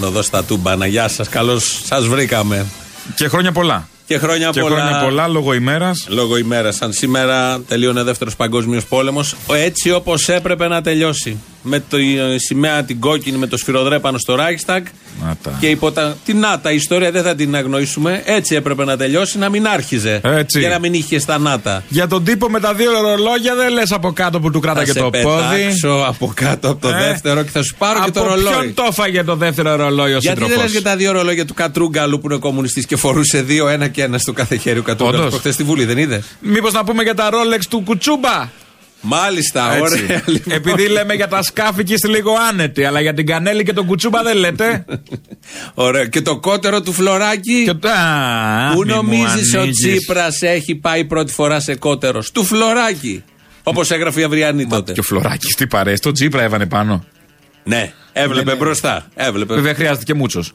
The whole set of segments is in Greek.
Πάνω εδώ στα τούμπανα. Γεια σας, καλώς σας βρήκαμε. Και χρόνια πολλά. Και χρόνια Και πολλά. χρόνια πολλά λόγω ημέρας. Λόγω ημέρας. Σαν σήμερα τελείωνε δεύτερος παγκόσμιος πόλεμος. Έτσι όπως έπρεπε να τελειώσει. Με τη ε, σημαία την κόκκινη με το σφυροδρέπανο στο Reichstag. Να τα. Και υπό τα. Την ΝΑΤΑ, η ιστορία δεν θα την αγνοήσουμε. Έτσι έπρεπε να τελειώσει, να μην άρχιζε. Έτσι. Και να μην είχε στα ΝΑΤΑ. Για τον τύπο με τα δύο ρολόγια δεν λες από κάτω που του Θα κράταγε σε το πόδι. πετάξω από κάτω από το Ε, δεύτερο και θα σου πάρω και το από ρολόι. Ποιον το έφαγε το δεύτερο ρολόι ο Γιατί δεν σύντροφος; λες για τα δύο ρολόγια του Κατρούγκαλου που είναι κομμουνιστής και φορούσε δύο, ένα και ένα στο κάθε χέρι ο Κατρούγκαλου. Όντως. Προχθές στη Βουλή, δεν είδες; Μήπως να πούμε για τα ρόλεξ του Κουτσούμπα; Μάλιστα, Έτσι. ωραία. λοιπόν. Επειδή λέμε για τα σκάφη και είστε λίγο άνετοι, αλλά για την κανέλη και τον Κουτσούμπα δεν λέτε. Ωραία. Και το κότερο του φλωράκι. και... Α, Πού μη μου νομίζεις ο ανοίγεις. Τσίπρας έχει πάει πρώτη φορά σε κότερος; Του φλωράκι. Όπως έγραφε η Αυριανή τότε. Και ο Φλωράκης τι παρέ, το Τσίπρα έβανε πάνω. Ναι, έβλεπε Ναι, ναι. μπροστά. Έβλεπε. Βέβαια χρειάζεται και μούτσος.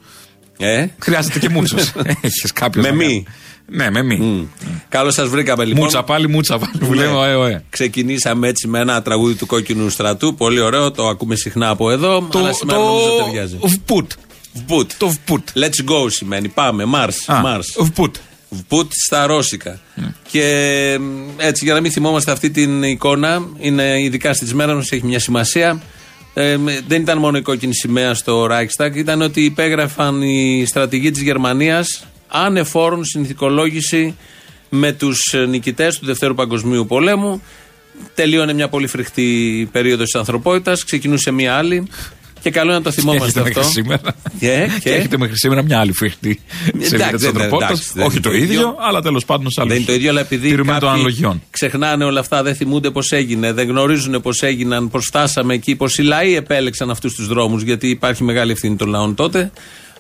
Ε; Χρειάζεται και μούτσος. Έχεις κάποιο. Με μη. Ναι, με μη. Καλώς σας βρήκαμε λοιπόν. Μούτσα πάλι, μούτσα πάλι. Που Ναι. λέμε, ωε, ωε. Ξεκινήσαμε έτσι με ένα τραγούδι του κόκκινου στρατού. Πολύ ωραίο, το ακούμε συχνά από εδώ. Το, αλλά σήμερα νομίζω ταιριάζει. το Βπουτ. Vput. Το Βπουτ. Let's go σημαίνει. Πάμε. Mars. Α, Mars. Βπουτ. Vput στα ρώσικα. Και μ, έτσι για να μην θυμόμαστε αυτή την εικόνα, είναι ειδικά στι μέρε μας, έχει μια σημασία. Ε, μ, δεν ήταν μόνο η κόκκινη σημαία στο Reichstag, ήταν ότι υπέγραφαν οι στρατηγοί της Γερμανίας ανεφόρων συνθηκολόγηση με τους νικητές του Δευτέρου Παγκοσμίου Πολέμου. Τελείωνε μια πολύ φρικτή περίοδος της ανθρωπότητας, ξεκινούσε μια άλλη. Και καλό είναι να το θυμόμαστε Έχετε αυτό. μέχρι σήμερα. Και- Και και- έχετε μέχρι σήμερα μια άλλη φρικτή Εντάξει, σελίδα της δεν- ανθρωπότητας. εντάξει, δεν Όχι είναι το το ίδιο. ίδιο, αλλά τέλος πάντων σε άλλου. Δεν είναι το ίδιο, αλλά επειδή Τηρουμένων των κάποιοι αναλογιών. ξεχνάνε όλα αυτά, δεν θυμούνται πώς έγινε, δεν γνωρίζουν πώς έγιναν, πώς φτάσαμε εκεί, πώς οι λαοί επέλεξαν αυτούς τους δρόμους, γιατί υπάρχει μεγάλη ευθύνη των λαών τότε.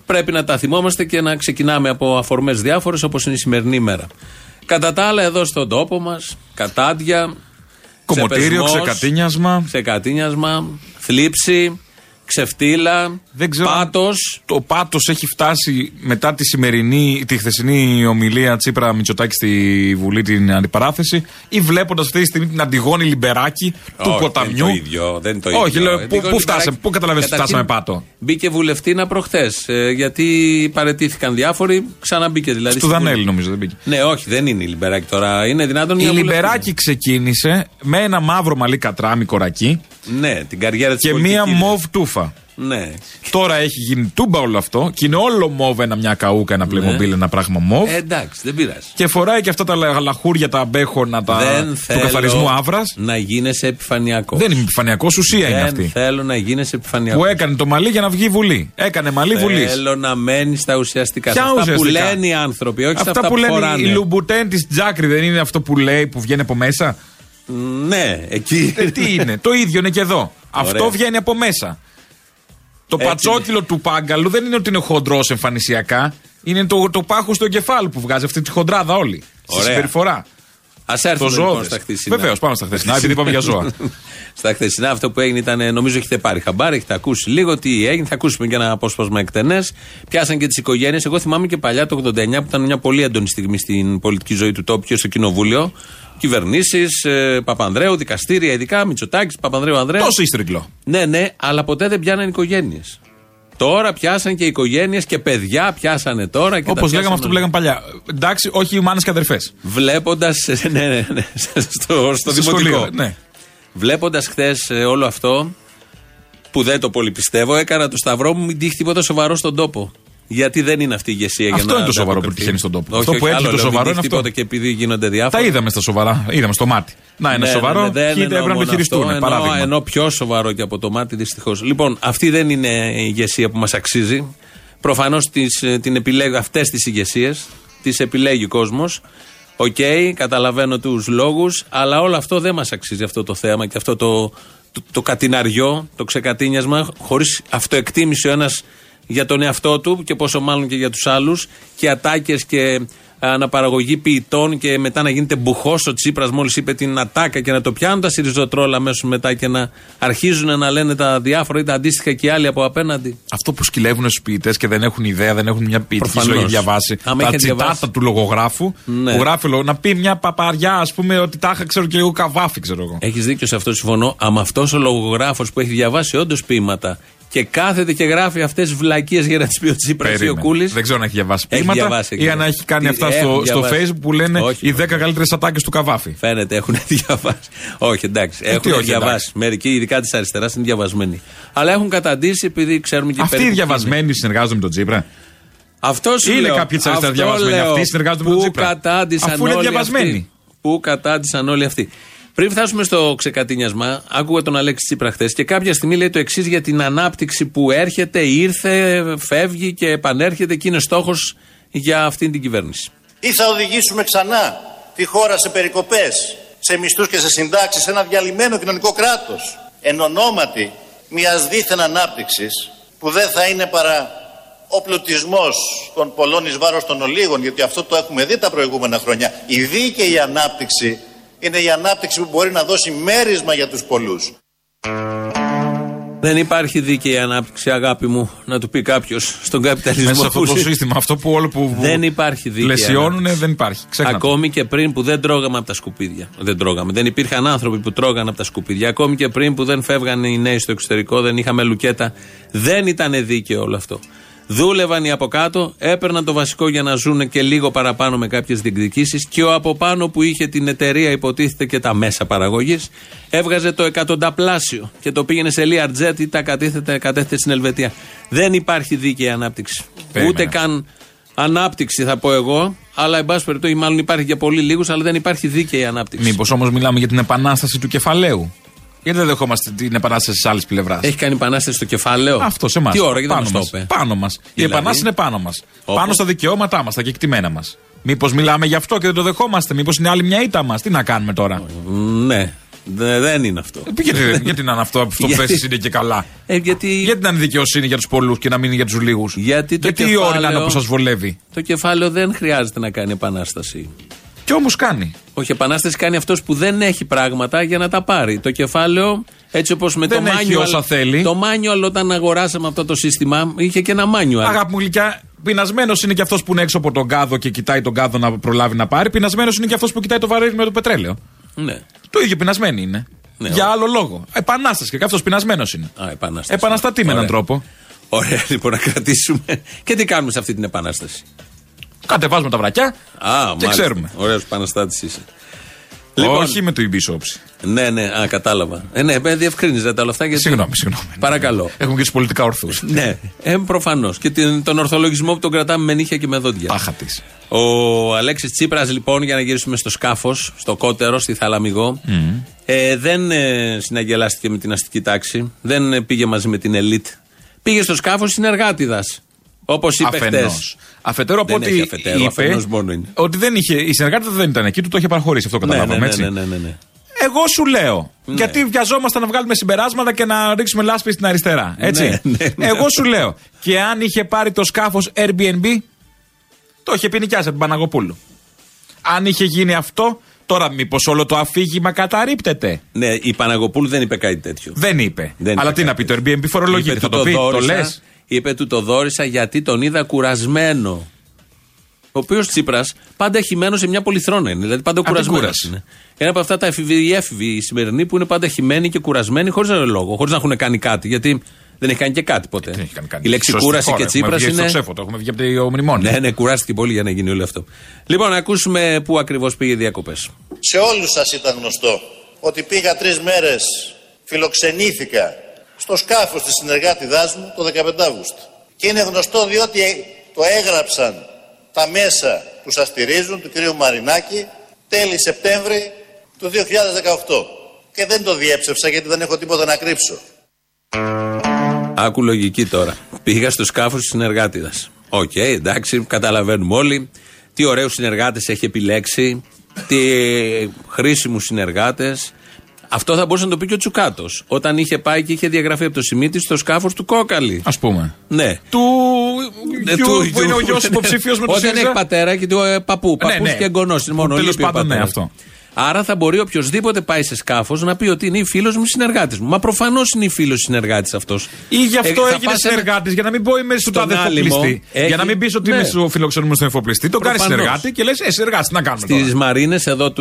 Πρέπει να τα θυμόμαστε και να ξεκινάμε από αφορμές διάφορες όπως είναι η σημερινή ημέρα. Κατά τα άλλα, εδώ στον τόπο μας, κατάντια, Κομμωτήριο, ξεπεσμός, ξεκατίνιασμα. ξεκατίνιασμα, θλίψη, ξεφτύλα, Δεν ξέρω. αν πάτος. Το πάτος έχει φτάσει μετά τη σημερινή, τη χθεσινή ομιλία Τσίπρα Μητσοτάκη στη Βουλή την αντιπαράθεση ή βλέποντας αυτή τη στιγμή την Αντιγόνη Λιμπεράκη του Όχι, ποταμιού; Δεν είναι το ίδιο. Δεν είναι το ίδιο. Όχι, λέω, Ε, πού, Νίκο πού, φτάσαμε, Λιμπεράκη- πού καταλαβαίνεις ότι Καταρχήν, φτάσαμε πάτο; Μπήκε βουλευτήνα προχθές. γιατί παρετήθηκαν διάφοροι, ξαναμπήκε δηλαδή. Του στη Δανέλη Βουλή. νομίζω δεν μπήκε. Ναι, όχι, δεν είναι η Λιμπεράκη τώρα. Είναι δυνατόν Η μια Λιμπεράκη ξεκίνησε με ένα μαύρο μαλλί κατράμι κορακί βουλευτήνα. Ναι, την καριέρα της και μία μοβ τούφα. Ναι. Τώρα έχει γίνει τούμπα όλο αυτό και είναι όλο μοβ ένα μια καούκα, ένα πλεμομπίλ, ένα πράγμα μοβ. Ε, εντάξει, δεν πειράζει. Και φοράει και αυτά τα λα- λαχούρια, τα μπέχονα τα... δεν του θέλω καθαρισμού άβρας. να γίνεσαι επιφανειακός. Δεν είναι επιφανειακός, ουσία είναι Δεν αυτή. θέλω να γίνεσαι επιφανειακός. Που έκανε το μαλλί για να βγει η Βουλή. Έκανε μαλλί Βουλής. Θέλω να μένεις στα ουσιαστικά. Ποια σε αυτά που ουσιαστικά; λένε οι άνθρωποι, όχι σε Αυτά, αυτά που λένε φοράνε. η Λουμπουτέν της Τζάκρη δεν είναι αυτό που λέει που βγαίνει από μέσα; Ναι, εκεί. Ε, τι είναι, το ίδιο είναι και εδώ. Αυτό βγαίνει από μέσα. Το Έτσι πατσόκυλο του πάγκαλου δεν είναι ότι είναι χοντρός εμφανισιακά. Είναι το, το πάχος στο εγκεφάλου που βγάζει αυτή τη χοντράδα όλη. Στη Ωραία. συμπεριφορά. Α έρθουμε Το λοιπόν ζώδες. στα χθεσινά. Βεβαίως, πάμε στα χθεσινά, επειδή είπαμε για ζώα. στα χθεσινά αυτό που έγινε ήταν, νομίζω έχετε πάρει χαμπάρι, έχετε ακούσει λίγο τι έγινε. Θα ακούσουμε και ένα απόσπασμα εκτενές. Πιάσαν και τις οικογένειες. Εγώ θυμάμαι και παλιά το 89 που ήταν μια πολύ έντονη στιγμή στην πολιτική ζωή του τόπου και στο κοινοβούλιο. Κυβερνήσεις, ε, Παπανδρέου, δικαστήρια ειδικά, Μητσοτάκης, Παπανδρέου Ανδρέου. Τόσο ίστρικλο. Ναι, ναι, αλλά ποτέ δεν πιάναν οικογένειες. Τώρα πιάσαν και οικογένειες και παιδιά πιάσανε τώρα. και τα Όπως λέγαμε πιάσαν αυτό που όλα. λέγαμε παλιά. Εντάξει, όχι μάνες και αδερφέ. Βλέποντας. Ναι, ναι, ναι. Στο, στο δημοτικό. Ναι. Βλέποντας χθες όλο αυτό, που δεν το πολύ πιστεύω, έκανα το σταυρό μου, μην τύχει τίποτα σοβαρό στον τόπο. Γιατί δεν είναι αυτή η ηγεσία για Αυτό να. είναι το σοβαρό που ανταποκριθεί. τυχαίνει στον τόπο. Όχι, Αυτό όχι, που άλλο έτυχε το λέω, μην σοβαρό τύχει είναι αυτό. τίποτα και επειδή γίνονται διάφορα. Τα είδαμε στα σοβαρά. Είδαμε στο μάτι. Να, είναι Ναι, σοβαρό. ναι, ναι, δεν και εννοώ έπρεπε να το μόνο χειριστούν. αυτό, εννοώ- Παράδειγμα. Ενώ πιο σοβαρό και από το μάτι, δυστυχώς. Λοιπόν, αυτή δεν είναι η ηγεσία που μας αξίζει. Προφανώς την επιλέγω αυτές τις ηγεσίες. Τις επιλέγει ο κόσμος. Οκ, καταλαβαίνω τους λόγους, αλλά όλο αυτό δεν μας αξίζει αυτό το θέμα και αυτό το, το, το κατιναριό, το ξεκατίνιασμα, χωρίς αυτοεκτίμηση ο ένας για τον εαυτό του και πόσο μάλλον και για τους άλλους και ατάκες και αναπαραγωγή ποιητών και μετά να γίνεται μπουχός ο Τσίπρας μόλις είπε την ατάκα και να το πιάνουν τα σιριζοτρόλα αμέσως μετά και να αρχίζουν να λένε τα διάφορα ή τα αντίστοιχα και οι άλλοι από απέναντι. Αυτό που σκυλεύουν στους ποιητές και δεν έχουν ιδέα, δεν έχουν μια ποιητική Προφανώς. ζωή διαβάσει. Άμα τα είχε τσιτάτα διαβάσει. του λογογράφου Ναι. που γράφει λο- να πει μια παπαριά, ας πούμε, ότι τα είχα ξέρω και εγώ καβάφι, ξέρω εγώ. Έχεις δίκιο σε αυτό, συμφωνώ. Άμα αυτός ο λογογράφος που έχει διαβάσει όντως ποίηματα και κάθεται και γράφει αυτές τι βλακίες για να τις πει ο Τσίπρα ή ο Περίμενε. Κούλη. Δεν ξέρω αν έχει διαβάσει Έχει ποίηματα διαβάσει, έχει ή αν διαβάσει. έχει κάνει Τι αυτά έχουν στο, στο διαβάσει. Facebook που λένε Όχι, οι όχι. 10 καλύτερες ατάκες του καβάφι. Φαίνεται, έχουν διαβάσει. όχι, εντάξει. Ε, τι έχουν όχι, διαβάσει. εντάξει. Μερικοί, ειδικά της αριστεράς, είναι διαβασμένοι. Αλλά έχουν καταντήσει επειδή ξέρουμε και Αυτοί οι περίπου ποιοι είναι. διαβασμένοι συνεργάζονται με τον Τσίπρα. Αυτός σου Είναι λέω. κάποιοι της αριστεράς Αυτό διαβασμένοι. λέω. Αυτοί συνεργάζονται με Πού τον Τσίπρα. κατάντησαν Αφού είναι όλοι διαβασμένοι. αυτοί. Πού κατάντησαν όλοι αυτοί. Πριν φτάσουμε στο ξεκατίνιασμα, άκουγα τον Αλέξη Τσίπρα χθες και κάποια στιγμή λέει το εξής για την ανάπτυξη που έρχεται, ήρθε, φεύγει και επανέρχεται και είναι στόχος για αυτή την κυβέρνηση. Ή θα οδηγήσουμε ξανά τη χώρα σε περικοπές, σε μισθούς και σε συντάξεις, σε ένα διαλυμένο κοινωνικό κράτος, εν ονόματι μιας δίθεν ανάπτυξης που δεν θα είναι παρά ο πλουτισμός των πολλών εις βάρος των ολίγων, γιατί αυτό το έχουμε δει τα προηγούμενα χρόνια. Η δίκαιη ανάπτυξη είναι η ανάπτυξη που μπορεί να δώσει μέρισμα για τους πολλούς. Δεν υπάρχει δίκαιη ανάπτυξη, αγάπη μου, να του πει κάποιος στον καπιταλισμό. Μέσα σε αυτό που το ζει. σύστημα, αυτό που όλο που Δεν υπάρχει δίκαιη πλαισιώνουν ανάπτυξη. δεν υπάρχει. Ξέχνα το. Ακόμη και πριν που δεν τρώγαμε από τα σκουπίδια. Δεν τρώγαμε. Δεν υπήρχαν άνθρωποι που τρώγαν από τα σκουπίδια. Ακόμη και πριν που δεν φεύγανε οι νέοι στο εξωτερικό, δεν είχαμε λουκέτα. Δεν ήταν δίκαιο όλο αυτό. Δούλευαν οι από κάτω, έπαιρναν το βασικό για να ζουν και λίγο παραπάνω με κάποιες διεκδικήσεις και ο από πάνω που είχε την εταιρεία, υποτίθεται και τα μέσα παραγωγής, έβγαζε το εκατονταπλάσιο και το πήγαινε σε Learjet ή τα κατέθετε, κατέθετε στην Ελβετία. Δεν υπάρχει δίκαιη ανάπτυξη. Περίμενε. Ούτε καν ανάπτυξη θα πω εγώ, αλλά εν πάση περιπτώσει, μάλλον υπάρχει για πολύ λίγους, αλλά δεν υπάρχει δίκαιη ανάπτυξη. Μήπως όμως μιλάμε για την επανάσταση του κεφαλαίου; Γιατί δεν δεχόμαστε την επανάσταση της άλλης πλευράς; Έχει κάνει επανάσταση στο κεφάλαιο; Αυτό σε εμάς. Τι ώρα, γιατί δεν πάνω μα μας. το είπε; Πάνω μας. Η Δηλαδή; επανάσταση είναι πάνω μας. Όπως; Πάνω στα δικαιώματά μας, στα κεκτημένα μας. Μήπως μιλάμε γι' αυτό και δεν το δεχόμαστε; Μήπως είναι άλλη μια ήττα μας; Τι να κάνουμε τώρα; Ναι, Δε- δεν είναι αυτό. Ε, γιατί, γιατί να είναι αυτό, αυτό που Γιατί- θέσει είναι και καλά; Ε, γιατί Γιατί να είναι δικαιοσύνη για τους πολλούς και να μην είναι για τους λίγους; Γιατί το γιατί η όρη να είναι κεφάλαιο- όπω σας βολεύει; το κεφάλαιο δεν χρειάζεται να κάνει επανάσταση. Κι όμως κάνει. Όχι, επανάσταση κάνει αυτός που δεν έχει πράγματα για να τα πάρει. Το κεφάλαιο, έτσι όπως με Δεν το έχει manual. όσα θέλει. Το manual όταν αγοράσαμε αυτό το σύστημα είχε και ένα manual. Αγάπη μου γλυκιά, πεινασμένος είναι και αυτός που είναι έξω από τον κάδο και κοιτάει τον κάδο να προλάβει να πάρει. Πεινασμένος είναι και αυτός που κοιτάει το βαρέλι με το πετρέλαιο. Ναι. Το ίδιο πεινασμένοι είναι. Ναι, Για ωραία. άλλο λόγο. Επανάσταση και αυτός πεινασμένος είναι. Α, επανάσταση. Επαναστατεί με έναν Ωραία. τρόπο. Ωραία, λοιπόν, να κρατήσουμε. και τι κάνουμε σε αυτή την επανάσταση; Κατεβάζουμε τα βρακιά Α, και μάλιστα. ξέρουμε. Ωραίος επαναστάτη είσαι. Όχι με το ιμπίσοψη. Ναι, ναι, α, κατάλαβα. Ε, ναι, ε, διευκρίνιζε τα όλα αυτά. Γιατί... Συγγνώμη, συγγνώμη. Παρακαλώ. Έχουμε και τους πολιτικά ορθούς. ναι, ε, προφανώς. Και την- τον ορθολογισμό που τον κρατάμε με νύχια και με δόντια. Τάχα της. Ο Αλέξης Τσίπρας, λοιπόν, για να γυρίσουμε στο σκάφος, στο κότερο, στη Θαλαμιγό, ε, δεν ε, συναγγελάστηκε με την αστική τάξη. Δεν ε, πήγε μαζί με την ελίτ. Πήγε στο σκάφος συνεργάτηδας. Όπως είπε χτες. Αφενό. Αφετέρου από Δεν ό,τι έχει αφετέρου, είπε. αφενός μόνο είναι. Ότι δεν είχε. Η συνεργάτη δεν ήταν εκεί, του το είχε παραχωρήσει. Αυτό Ναι, ναι, καταλάβαμε ναι, έτσι. ναι, ναι, ναι, ναι. Εγώ σου λέω. Ναι. Γιατί βιαζόμασταν να βγάλουμε συμπεράσματα και να ρίξουμε λάσπη στην αριστερά. Έτσι. Ναι, ναι, ναι. Εγώ σου λέω. Και αν είχε πάρει το σκάφος Airbnb, το είχε πει νοικιάσει από την Παναγοπούλου. Αν είχε γίνει αυτό, Τώρα, μήπως όλο το αφήγημα καταρρύπτεται. Ναι, η Παναγοπούλου δεν είπε κάτι τέτοιο. Δεν είπε. Δεν Αλλά είπε τι να κάτι πει, το Airbnb φορολογείται. Είπε, Θα του το πει, το δόρισα- λες. Είπε του το δόρισα γιατί τον είδα κουρασμένο. Ο οποίος Τσίπρας πάντα χυμένος σε μια πολυθρόνα είναι. Δηλαδή πάντα την κουρασμένος κούραση. είναι. Ένα από αυτά τα εφηβοι, οι έφηβοι οι σημερινοί που είναι πάντα χυμένοι και κουρασμένοι χωρίς λόγο, χωρίς να έχουν κάνει κάτι. Γιατί δεν έχει κάνει και κάτι ποτέ. Δεν έχει κάνει κανείς. Η λέξη Σωστή κούραση χώρα. και Τσίπρας Έχουμε βγει είναι. στο ξέφωτο, έχουμε βγει από το μνημόνιο. Ναι, ναι, κουράστηκε πολύ για να γίνει όλο αυτό. Λοιπόν, να ακούσουμε πού ακριβώς πήγε οι διακοπές. Σε όλους σας ήταν γνωστό ότι πήγα τρεις μέρες, φιλοξενήθηκα στο σκάφος της συνεργάτιδάς μου το 15 Αύγουστο. Και είναι γνωστό διότι το έγραψαν τα μέσα που σας στηρίζουν, του κ. Μαρινάκη, τέλη Σεπτέμβρη του 2018. Και δεν το διέψευσα γιατί δεν έχω τίποτα να κρύψω. Άκου λογική τώρα. Πήγα στο σκάφος της συνεργάτιδας. Οκ, εντάξει, καταλαβαίνουμε όλοι. Τι ωραίους συνεργάτες έχει επιλέξει. Τι χρήσιμους συνεργάτες. Αυτό θα μπορούσε να το πει και ο Τσουκάτος. Όταν είχε πάει και είχε διαγραφεί από το Σιμίτι στο σκάφος του Κόκαλη. Α πούμε. Ναι. Του. Ε, γιου του- που είναι ο του- γιος υποψήφιος με το Όταν έχει ΣΥΡΙΖΑ. πατέρα και του ε, παππού. Ναι, Παππούς ναι. και εγγονός. Είναι μόνο Τέλος λείπει ο πάντων, ναι, πατέρας. αυτό. Άρα θα μπορεί οποιοδήποτε πάει σε σκάφος να πει ότι είναι φίλος μου συνεργάτης μου. Μα προφανώς είναι φίλος συνεργάτης αυτός. Ή γι' αυτό έγινε συνεργάτης, για να μην πω είμαι στον Στον τάδε άλυμο εφοπλιστή. έχει- Για να μην πεις ότι Ναι. είμαι στο φιλοξενούμενο στον εφοπλιστή. Το κάνεις Προφανώς. συνεργάτη και λες, Ε, συνεργάτη, τι να κάνουμε τώρα. Στι μαρίνες εδώ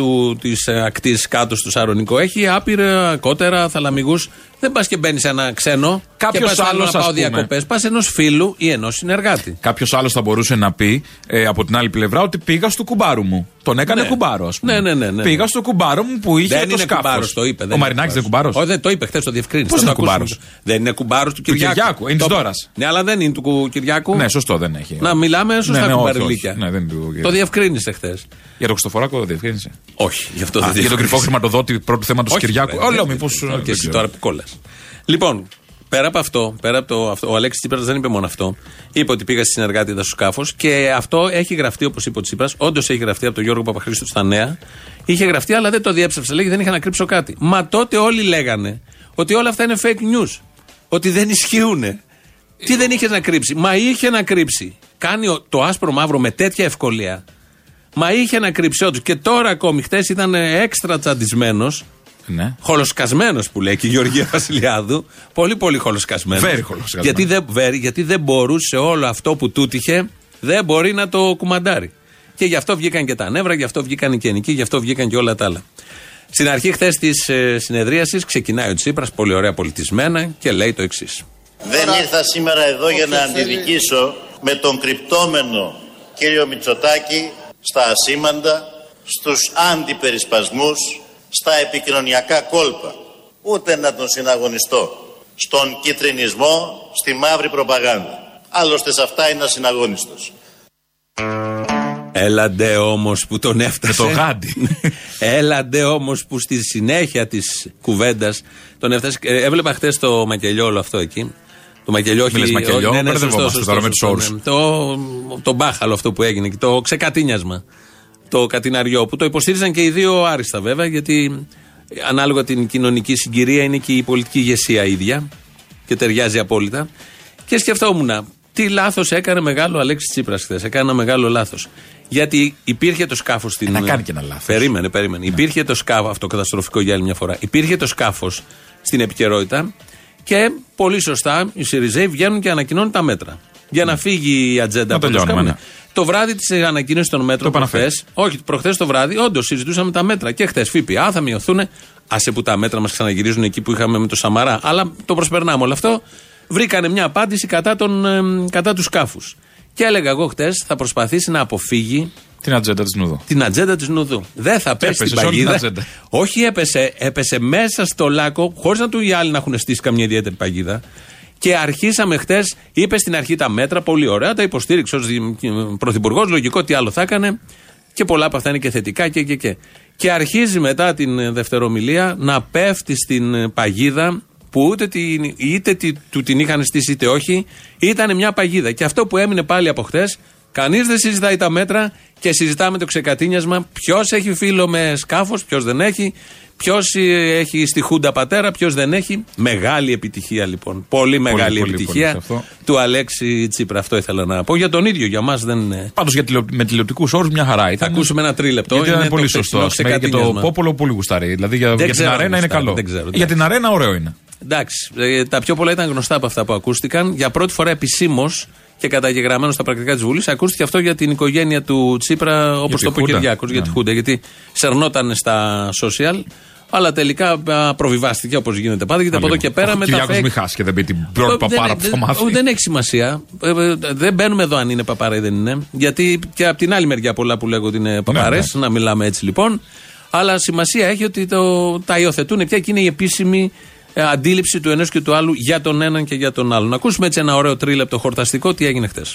της ακτής κάτω στο Σαρονικό έχει άπειρα κότερα, θαλαμιγούς. Δεν πας και μπαίνεις σε ένα ξένο. Κάποιος και πας άλλος, να ας πάω πούμε. διακοπές. Πας ενός φίλου ή ενός συνεργάτη. Κάποιος άλλος θα μπορούσε να πει ε, από την άλλη πλευρά ότι πήγα στο κουμπάρου μου. Τον έκανε Ναι. κουμπάρο, ας πούμε. Ναι, ναι, ναι, ναι. Πήγα στο κουμπάρο μου που είχε δεν το είναι σκάφος. κουμπάρος, το είπε. Ο Μαρινάκης δεν είναι κουμπάρο. Όχι, δεν το είπε χθε, το διευκρίνησε. Πώς Θα είναι το ακούσουμε. κουμπάρος; Δεν είναι κουμπάρος του Κυριάκου. Κυριάκου, είναι της Το- Δώρας. Ναι, αλλά δεν είναι του Κου- Κυριάκου. Ναι, σωστό δεν έχει. Να μιλάμε σωστά Ναι, ναι, όχι, κουμπαριλίκια. όχι. Ναι, δεν είναι του- Το διευκρίνησε χθες. Για τον Χριστοφοράκο δεν διευκρίνησε. Όχι, γι' αυτό Α, δεν για τον κρυφό διευκρίνησε. χρηματοδότη πρώτου θέματος Όχι, Κυριάκου. βέβαια, Όλο δεν- μήπως. δεν- Και εσύ τώρα που κόλλα. Λοιπόν, πέρα από αυτό, πέρα από το, αυτό, ο Αλέξης Τσίπρας δεν είπε μόνο αυτό. Είπε ότι πήγα στη συνεργάτηδα στο σκάφος και αυτό έχει γραφτεί όπως είπε ο Τσίπρας. Όντως έχει γραφτεί από τον Γιώργο Παπαχρήστου στα νέα. Είχε γραφτεί, αλλά δεν το διέψευσε. Λέγει δεν είχα να κρύψω κάτι. Μα τότε όλοι λέγανε ότι όλα αυτά είναι fake news. Ότι δεν ισχύουν. Τι δεν είχες να κρύψει. Μα είχε να κρύψει. Κάνει ο- το άσπρο μαύρο με τέτοια ευκολία. Μα είχε να κρύψει όντως. Και τώρα ακόμη χτες ήταν έξτρα τσαντισμένος. Ναι. Χολοσκασμένος που λέει και η Γεωργία Βασιλιάδου. Πολύ, πολύ χολοσκασμένος. Very χολοσκασμένος. Γιατί δεν, very, γιατί δεν μπορούσε όλο αυτό που τούτ είχε, δεν μπορεί να το κουμαντάρει. Και γι' αυτό βγήκαν και τα νεύρα, γι' αυτό βγήκαν οι κενικοί, γι' αυτό βγήκαν και όλα τα άλλα. Στην αρχή χθες της ε, συνεδρίασης ξεκινάει ο Τσίπρας, πολύ ωραία πολιτισμένα, και λέει το εξής. Δεν ήρθα σήμερα εδώ για να αντιδικήσω με τον κρυπτόμενο κύριο Μητσοτάκη στα ασήμαντα, στους αντιπερισπασμούς, στα επικοινωνιακά κόλπα. Ούτε να τον συναγωνιστώ στον κυτρινισμό, στη μαύρη προπαγάνδα. Άλλωστε σε αυτά είναι ασυναγώνιστος. Έλαντε όμως που τον έφτασε. Με το γάντι. Έλαντε όμως που στη συνέχεια της κουβέντας τον έφτασε. Ε, Έβλεπα χθες το μακελιό όλο αυτό εκεί. Το μακελιό, όχι. Μιλες μακελιό, ναι, ναι, σωστό, μπερδευόμαστε σωστό, τώρα με τους σωστό, όρους. ναι. Το, το μπάχαλο αυτό που έγινε και το ξεκατίνιασμα. Το κατηναριό που το υποστήριζαν και οι δύο άριστα βέβαια, γιατί ανάλογα την κοινωνική συγκυρία είναι και η πολιτική ηγεσία ίδια και ταιριάζει απόλυτα. Και σκεφτόμουν, τι λάθος έκανε μεγάλο ο Αλέξης Τσίπρας χθες. Έκανε ένα μεγάλο λάθος. Γιατί υπήρχε το σκάφος στην. να κάνει και ένα λάθος. Περίμενε, περίμενε. Υπήρχε το σκάφος, αυτό καταστροφικό για άλλη μια φορά. Υπήρχε το σκάφος στην επικαιρότητα και πολύ σωστά οι Σιριζέοι βγαίνουν και ανακοινώνουν τα μέτρα. Για να φύγει η ατζέντα Να από το τελειώνουμε, σκάφο. ναι. Το βράδυ της ανακοίνωσης των μέτρων Το επαναφέρει. προχθές, όχι, προχθές το βράδυ, όντως συζητούσαμε τα μέτρα. Και χθες ΦΠΑ θα μειωθούν. Άσε που τα μέτρα μας ξαναγυρίζουν εκεί που είχαμε με το Σαμαρά. Αλλά το προσπερνάμε όλο αυτό. Βρήκανε μια απάντηση κατά, τον, εμ, κατά τους σκάφους. Και έλεγα εγώ χτε θα προσπαθήσει να αποφύγει Την ατζέντα της Νουδού. την ατζέντα της Νουδού. Δεν θα πέσει Έπεσε στην σε όλη την παγίδα. ατζέντα. Όχι, έπεσε, έπεσε μέσα στο λάκκο, χωρίς να του οι άλλοι να έχουν στήσει καμία ιδιαίτερη παγίδα. Και αρχίσαμε χτες, είπε στην αρχή τα μέτρα, πολύ ωραία, τα υποστήριξε ως πρωθυπουργός, λογικό τι άλλο θα έκανε. Και πολλά από αυτά είναι και θετικά και και και. Και αρχίζει μετά την ε, δευτερομιλία να πέφτει στην ε, παγίδα που ούτε την, είτε τη- του την είχαν στήσει είτε όχι, ήταν μια παγίδα. Και αυτό που έμεινε πάλι από χτες, κανείς δεν συζητάει τα μέτρα και συζητάμε το ξεκατίνιασμα. Ποιος έχει φίλο με σκάφος, ποιος δεν έχει, Ποιος έχει στη Χούντα πατέρα, ποιος δεν έχει. Μεγάλη επιτυχία λοιπόν. Πολύ μεγάλη πολύ, επιτυχία πολύ σε αυτό. του Αλέξη Τσίπρα. Αυτό ήθελα να πω για τον ίδιο. Για μας δεν είναι. Πάντως με τηλεοπτικούς όρους μια χαρά Θα ήταν. ακούσουμε ένα τρίλεπτο. Γιατί ήταν Είναι πολύ το χθεσινό σωστό. Και το ξεκατίνιασμα. Πόπολο πολύ γουστάρει. Δηλαδή για, για την ξέρω αν αρένα είναι γουστάρει, καλό. δεν ξέρω, για την αρένα ωραίο είναι. Εντάξει. ε, τα πιο πολλά ήταν γνωστά από αυτά που ακούστηκαν. Για πρώτη φορά επισήμως και καταγεγραμμένο στα πρακτικά της Βουλής ακούστηκε αυτό για την οικογένεια του Τσίπρα, όπως τη το είπε ο Χούντα. Κυριάκος, για τη Ναι. Χούντα. Γιατί σερνόταν στα social, αλλά τελικά α, προβιβάστηκε όπως γίνεται πάντα. Γιατί από εδώ και πέρα Ο με τα Κυριάκος fake. μην χάσει και δεν πει την πρώτη Ε, παπάρα δεν- που θα δεν- μάθει. Δεν έχει σημασία. Ε, ε, Δεν μπαίνουμε εδώ αν είναι παπάρα ή δεν είναι. Γιατί και από την άλλη μεριά πολλά που λέγω ότι είναι παπάρες, ναι. να μιλάμε έτσι λοιπόν. Αλλά σημασία έχει ότι το, τα υιοθετούν πια και είναι η επίσημη ε, αντίληψη του ενός και του άλλου για τον έναν και για τον άλλον. Να ακούσουμε έτσι ένα ωραίο τρίλεπτο χορταστικό τι έγινε χθε.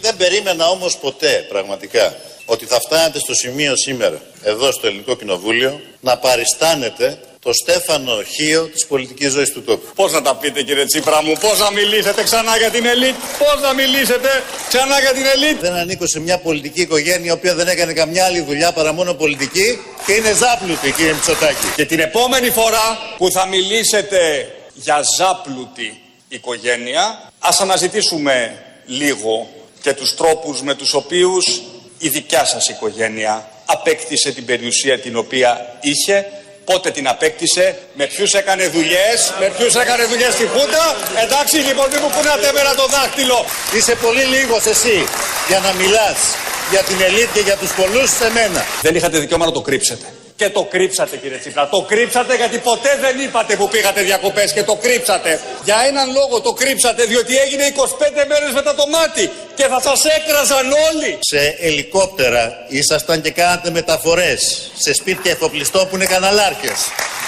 Δεν περίμενα όμως ποτέ πραγματικά ότι θα φτάνετε στο σημείο σήμερα εδώ στο Ελληνικό Κοινοβούλιο να παριστάνετε το Στέφανο Χίο της πολιτικής ζωής του τόπου. Πώς να τα πείτε κύριε Τσίπρα μου, πώς να μιλήσετε ξανά για την ελίτ, πώς να μιλήσετε ξανά για την ελίτ. Δεν ανήκω σε μια πολιτική οικογένεια η οποία δεν έκανε καμιά άλλη δουλειά παρά μόνο πολιτική και είναι ζάπλουτη κύριε Μητσοτάκη. Και την επόμενη φορά που θα μιλήσετε για ζάπλουτη οικογένεια, ας αναζητήσουμε λίγο και τους τρόπους με τους οποίους η δικιά σας οικογένεια απέκτησε την περιουσία την οποία είχε, πότε την απέκτησε, με ποιους έκανε δουλειές, με ποιους έκανε δουλειές στη Χούντα. Εντάξει λοιπόν μην μου πούνατε εμένα το δάχτυλο. Είσαι πολύ λίγος εσύ για να μιλάς για την ελίτ και για τους πολλούς σε μένα. Δεν είχατε δικαίωμα να το κρύψετε. Και το κρύψατε κύριε Τσίπρα. Το κρύψατε γιατί ποτέ δεν είπατε που πήγατε διακοπές και το κρύψατε. Για έναν λόγο το κρύψατε διότι έγινε 25 μέρες μετά το μάτι και θα σας έκραζαν όλοι. Σε ελικόπτερα ήσασταν και κάνατε μεταφορές σε σπίτια εφοπλιστών που είναι καναλάρχες.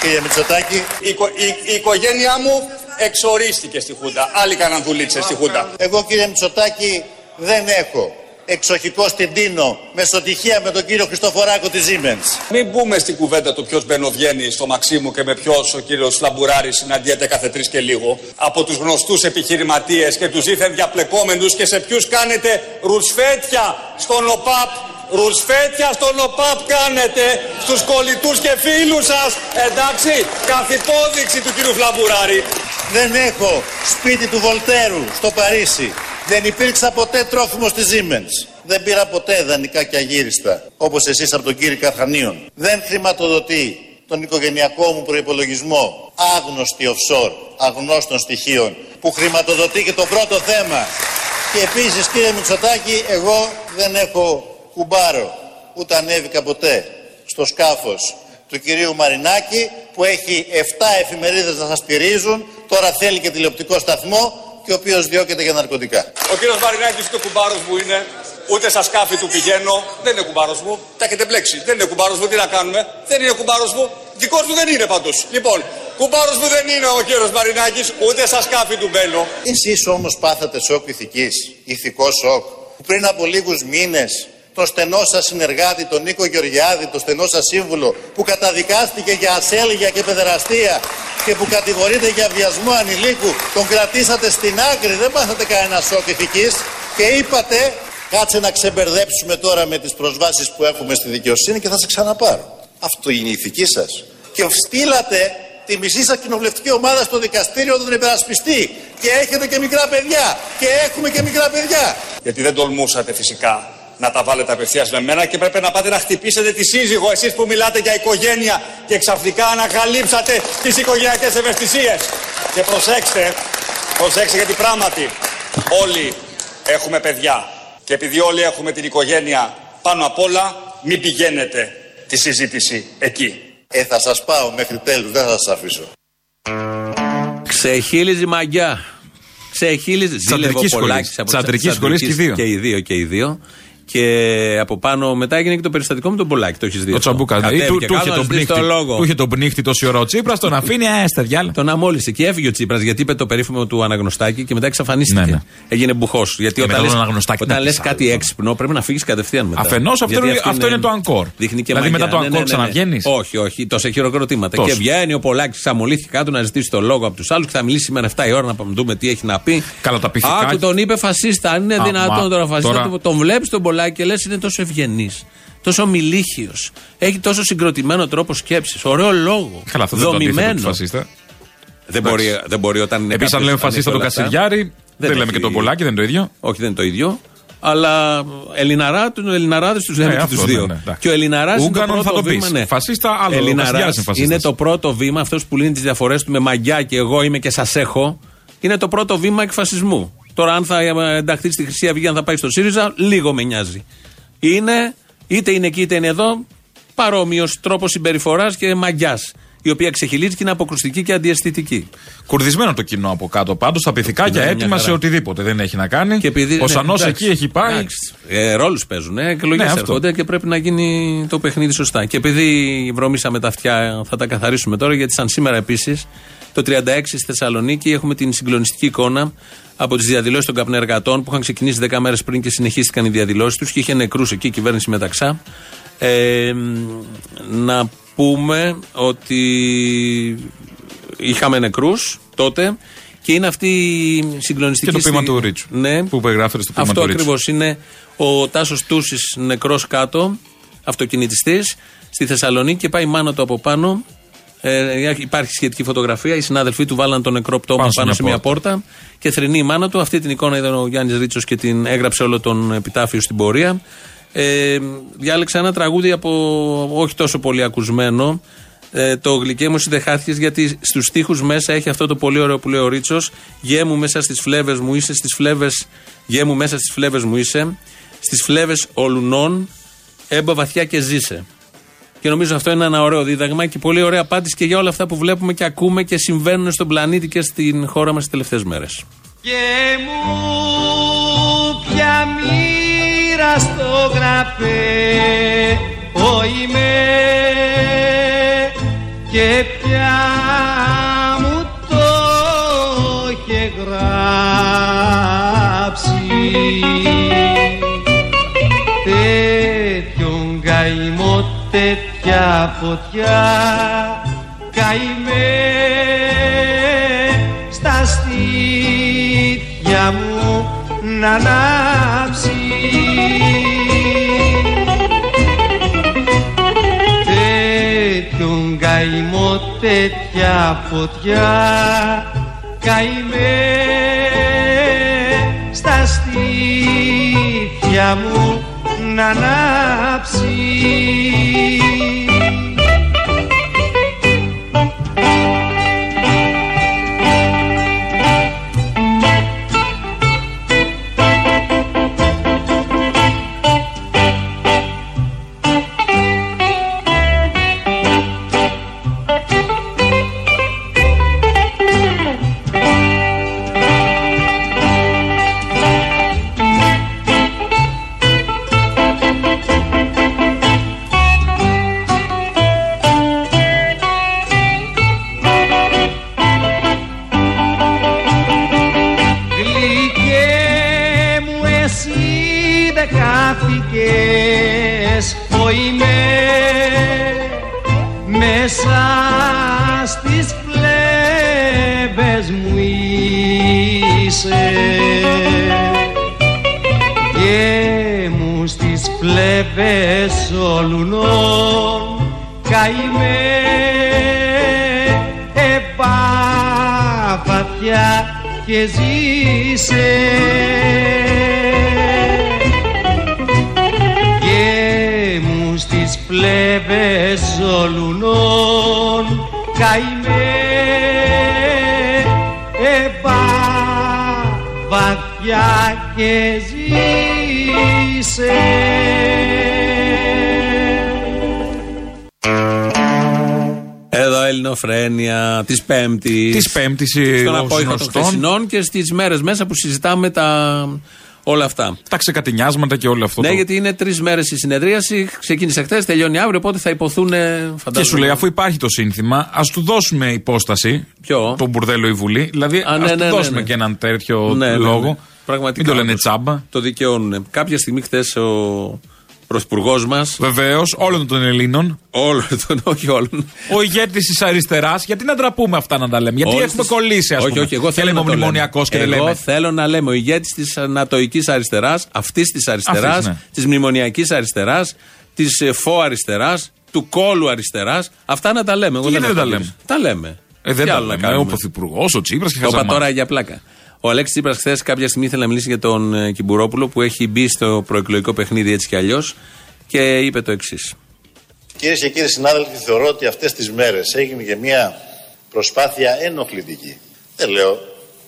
Κύριε Μητσοτάκη, Η, οικο- η- η οικογένειά μου εξορίστηκε στη Χούντα. Άλλοι κάναν δουλίτσες στη Χούντα. εγώ κύριε Μητσοτάκη δεν έχω εξοχικό στην Τίνο μεσοτυχία με τον κύριο Χριστοφοράκο της Siemens. Μην μπούμε στην κουβέντα του ποιος μπαινοβγαίνει στο Μαξίμου και με ποιος ο κύριος Λαμπουράρη συναντιέται κάθε τρει και λίγο. Από του γνωστού επιχειρηματίε και του ήθεν διαπλεκόμενου και σε ποιου κάνετε ρουσφέτια στον ΟΠΑΠ. Ρουσφέτια στον ΟΠΑΠ κάνετε στους κολλητούς και φίλους σας. Εντάξει, καθ' υπόδειξη του κύριου Φλαμπουράρη. Δεν έχω σπίτι του Βολτέρου στο Παρίσι. Δεν υπήρξα ποτέ τρόφιμο στη Siemens. Δεν πήρα ποτέ δανεικά και αγύριστα, όπως εσείς από τον κύριο Καρχανίων. Δεν χρηματοδοτεί τον οικογενειακό μου προϋπολογισμό άγνωστη offshore, αγνώστων στοιχείων, που χρηματοδοτεί και το πρώτο θέμα. Και επίσης κύριε Μητσοτάκη, εγώ δεν έχω κουμπάρο, ούτε ανέβηκα ποτέ στο σκάφος του κυρίου Μαρινάκη που έχει 7 εφημερίδες να σας στηρίζουν, τώρα θέλει και τηλεοπτικό σταθμό και ο οποίος διώκεται για ναρκωτικά. Ο κύριος Μαρινάκης ούτε κουμπάρος μου είναι, ούτε στα σκάφη του πηγαίνω. Δεν είναι κουμπάρος μου. Τα έχετε μπλέξει. Δεν είναι κουμπάρος μου. Τι να κάνουμε; Δεν είναι κουμπάρος μου. Δικός μου δεν είναι πάντως. Λοιπόν, κουμπάρος μου δεν είναι ο κύριος Μαρινάκης, ούτε στα σκάφη του μπαίνω. Εσείς όμως πάθατε σοκ ηθικής, ηθικός σοκ, που πριν από λίγους μήνες τον στενό σας συνεργάτη, τον Νίκο Γεωργιάδη, τον στενό σας σύμβουλο, που καταδικάστηκε για ασέλγεια και παιδεραστία και που κατηγορείται για βιασμό ανηλίκου, τον κρατήσατε στην άκρη, δεν πάθατε κανένα σοκ ηθικής και είπατε κάτσε να ξεμπερδέψουμε τώρα με τις προσβάσεις που έχουμε στη δικαιοσύνη και θα σε ξαναπάρω. Αυτό είναι η ηθική σας. Και στείλατε τη μισή σας κοινοβουλευτική ομάδα στο δικαστήριο να τον υπερασπιστεί. Και έχετε και μικρά παιδιά. Και έχουμε και μικρά παιδιά. Γιατί δεν τολμούσατε φυσικά να τα βάλετε απευθείας με μένα και πρέπει να πάτε να χτυπήσετε τη σύζυγο εσείς που μιλάτε για οικογένεια και ξαφνικά ανακαλύψατε τις οικογενειακές ευαισθησίες. Και προσέξτε, προσέξτε γιατί πράγματι όλοι έχουμε παιδιά και επειδή όλοι έχουμε την οικογένεια πάνω απ' όλα μην πηγαίνετε τη συζήτηση εκεί. Ε, θα σας πάω μέχρι τέλους, δεν θα σας αφήσω. Ξεχύλιζε η μαγιά. Ξεχύλιζε. Ζήλευε ο Τσαντρικής Πολάκης σχολής. από Τσαντρικής σχολής και οι δύο. Και οι δύο και οι δύο. Και από πάνω μετά έγινε και το περιστατικό με τον Πολάκη. Το έχεις δει. Ο αυτό. Τσαμπούκα. Του, Κατέβηκε του, κάτω είχε να τον ζητήσει πνίχτη, το λόγο. του είχε τον πνίχτη τόση ώρα ο Τσίπρας, τον αφήνει, ε, στα διάλα. Τον αμόλυσε και έφυγε ο Τσίπρας γιατί είπε το περίφημο του αναγνωστάκι και μετά εξαφανίστηκε. Ναι, ναι. Έγινε μπουχός. Γιατί Και όταν μετά λες, τον αναγνωστάκι όταν να λες πεις κάτι άλλο. έξυπνο πρέπει να φύγεις κατευθείαν μετά. Αφενός, αυτό, Γιατί είναι- αυτή αυτό είναι το αγκόρ. Δείχνει και δηλαδή μαγιά. μετά το Ναι, αγκόρ ναι, ναι, ναι. ξαναβγαίνεις. Όχι, όχι. Τόσα χειροκροτήματα. Τόσο. Και βγαίνει ο Πολάκης, αμολύθηκε κάτω να ζητήσει το λόγο από τους άλλους και θα μιλήσει σήμερα 7 η ώρα να πάμε δούμε τι έχει να πει. Καλά, τα πυθικά. Άκου τον είπε φασίστα. Αν είναι Α, δυνατόν μα, τώρα φασίστας, τώρα- τον- τον βλέπεις τον Πολάκη και λες είναι τόσο ευγενής. τόσο μιλίχιο, έχει τόσο συγκροτημένο τρόπο σκέψης, ωραίο λόγο. Καλά, αυτό δεν το αντίθετο του δομημένο. φασίστα. Δεν μπορεί, δεν μπορεί όταν είναι. Επίσης, αν κάποιος- λέμε φασίστα έχει τον όλα αυτά. Κασιδιάρη, δεν λέμε έχει- και τον Πολάκη, δεν είναι το ίδιο. Όχι, δεν είναι το ίδιο. Αλλά Ελληναρά, του Ελληναράδες τους λέμε Ναι, και αυτό, του δύο. ναι, ναι, εντάξει. και ο Ελληναράς είναι το Ούγκανον πρώτο θα το πεις. βήμα. Ναι. Φασίστα, άλλο, ο Ελληναράς Κασιδιάρης είναι φασίστας. είναι το πρώτο βήμα, αυτός που λύνει τις διαφορές του με μαγιά και εγώ είμαι και σας έχω. Είναι το πρώτο βήμα εκφασισμού. Τώρα, αν θα ε, ενταχθεί στη Χρυσή Αυγή, αν θα πάει στο ΣΥΡΙΖΑ, λίγο με νοιάζει. Είναι, είτε είναι εκεί είτε είναι εδώ, παρόμοιος τρόπος συμπεριφοράς και μαγιάς. Η οποία ξεχυλίζει και είναι αποκρουστική και αντιαισθητική. Κουρδισμένο το κοινό από κάτω πάντως, στα πυθικάκια είναι μια έτοιμα χαρά. σε οτιδήποτε δεν έχει να κάνει. Και επειδή, ο ναι, Σανός εντάξει, εκεί έχει πάει. εντάξει. Ε, Ρόλους παίζουν. Ε, Εκλογές Ναι, αυτό. έρχονται και πρέπει να γίνει το παιχνίδι σωστά. Και επειδή βρώμησαμε τα αυτιά, θα τα καθαρίσουμε τώρα, γιατί σαν σήμερα επίσης, το 36 στη Θεσσαλονίκη, έχουμε την συγκλονιστική εικόνα από τις διαδηλώσεις των καπνεργατών που είχαν ξεκινήσει 10 μέρες πριν και συνεχίστηκαν οι διαδηλώσεις τους και είχε νεκρούς εκεί η κυβέρνηση μεταξά. Ε, να πούμε ότι είχαμε νεκρούς τότε και είναι αυτή η συγκλονιστική Και το ποίημα στιγμή- του Ρίτσου. Ναι, Που περιγράφεται στο ποίημα αυτό του Ρίτσου. ακριβώς είναι ο Τάσος Τούσης νεκρός κάτω, αυτοκινητιστής, στη Θεσσαλονίκη και πάει η μάνα του από πάνω. Ε, υπάρχει σχετική φωτογραφία. Οι συνάδελφοί του βάλαν τον νεκρό πτώμα Πάνω πάνω, σε μια σε μια πόρτα και θρυνεί η μάνα του. Αυτή την εικόνα είδε ο Γιάννης Ρίτσος και την έγραψε όλο τον επιτάφιο στην πορεία. Ε, διάλεξα ένα τραγούδι από όχι τόσο πολύ ακουσμένο. Ε, το γλυκέ μου εσύ δεν χάθηκες γιατί στους στίχους μέσα έχει αυτό το πολύ ωραίο που λέει ο Ρίτσος Γέ μου μέσα στις φλέβες μου είσαι στις φλέβες Γέ μου μέσα στις φλέβες μου είσαι Στις φλέβες ολουνών Έμπα βαθιά και ζήσε και νομίζω αυτό είναι ένα ωραίο δίδαγμα και πολύ ωραία απάντηση και για όλα αυτά που βλέπουμε και ακούμε και συμβαίνουν στον πλανήτη και στην χώρα μας τις τελευταίες μέρες. Και μου πια μοίρα στο γραφέ ο είμαι και πια μου το είχε γράψει τέτοιον καημό τέτοια φωτιά καημέ στα στήθια μου να ανάψει. Τέτοιον καημό τέτοια φωτιά καημέ στα στήθια μου να ανάψει Γλυκέ φλέβες ολουνών καημέ επά βαθιά και ζήσε Εδώ Ελληνοφρένια της Πέμπτης. Της Πέμπτης Στον ως απόϊχο των γνωστόν, χθεσινών και στις μέρες μέσα που συζητάμε τα... όλα αυτά. τα ξεκατηνιάσματα και όλο αυτό. Ναι, το... γιατί είναι τρεις μέρες η συνεδρίαση. Ξεκίνησε χθες, τελειώνει αύριο, οπότε θα υποθούν. Φαντάζομαι. Και σου λέει, αφού υπάρχει το σύνθημα, ας του δώσουμε υπόσταση. Ποιο; Το μπουρδέλο η Βουλή. Δηλαδή, Α, ας ναι, του ναι, ναι, δώσουμε ναι. και έναν τέτοιο Ναι, ναι, ναι. λόγο. Πραγματικά. Μην το λένε όντως. τσάμπα. Το δικαιώνουν. Κάποια στιγμή χθες ο πρωθυπουργός μας. Βεβαίως, όλων των Ελλήνων. Όλων των, όχι όλων. Ο ηγέτης της αριστεράς, γιατί να ντραπούμε αυτά να τα λέμε; Γιατί Όλες έχουμε τις- κολλήσει, ας όχι, πούμε. Όχι, εγώ και θέλω λέμε να το μνημονιακό και δεν Εγώ λέμε. θέλω να λέμε ο ηγέτης της ανατοϊκής αριστεράς, αυτής της αριστεράς, Αυτής, ναι. της μνημονιακής αριστεράς, της φω αριστεράς, του κόλου αριστεράς. Αυτά να τα λέμε. Εγώ Τι δεν γιατί δεν έχω τα αντίρρηση. λέμε; Τα λέμε. Ε, δεν Τι τα άλλο να λέμε. Ο κάνουμε; Πρωθυπουργός, ο Τσίπρας και Το είπα Χαζαμά. τώρα για πλάκα. Ο Αλέξης Τσίπρας χθες κάποια στιγμή ήθελε να μιλήσει για τον ε, Κυμπουρόπουλο που έχει μπει στο προεκλογικό παιχνίδι έτσι κι αλλιώς και είπε το εξής. Κυρίες και κύριοι συνάδελφοι, θεωρώ ότι αυτές τις μέρες έγινε και μια προσπάθεια ενοχλητική. Δεν λέω,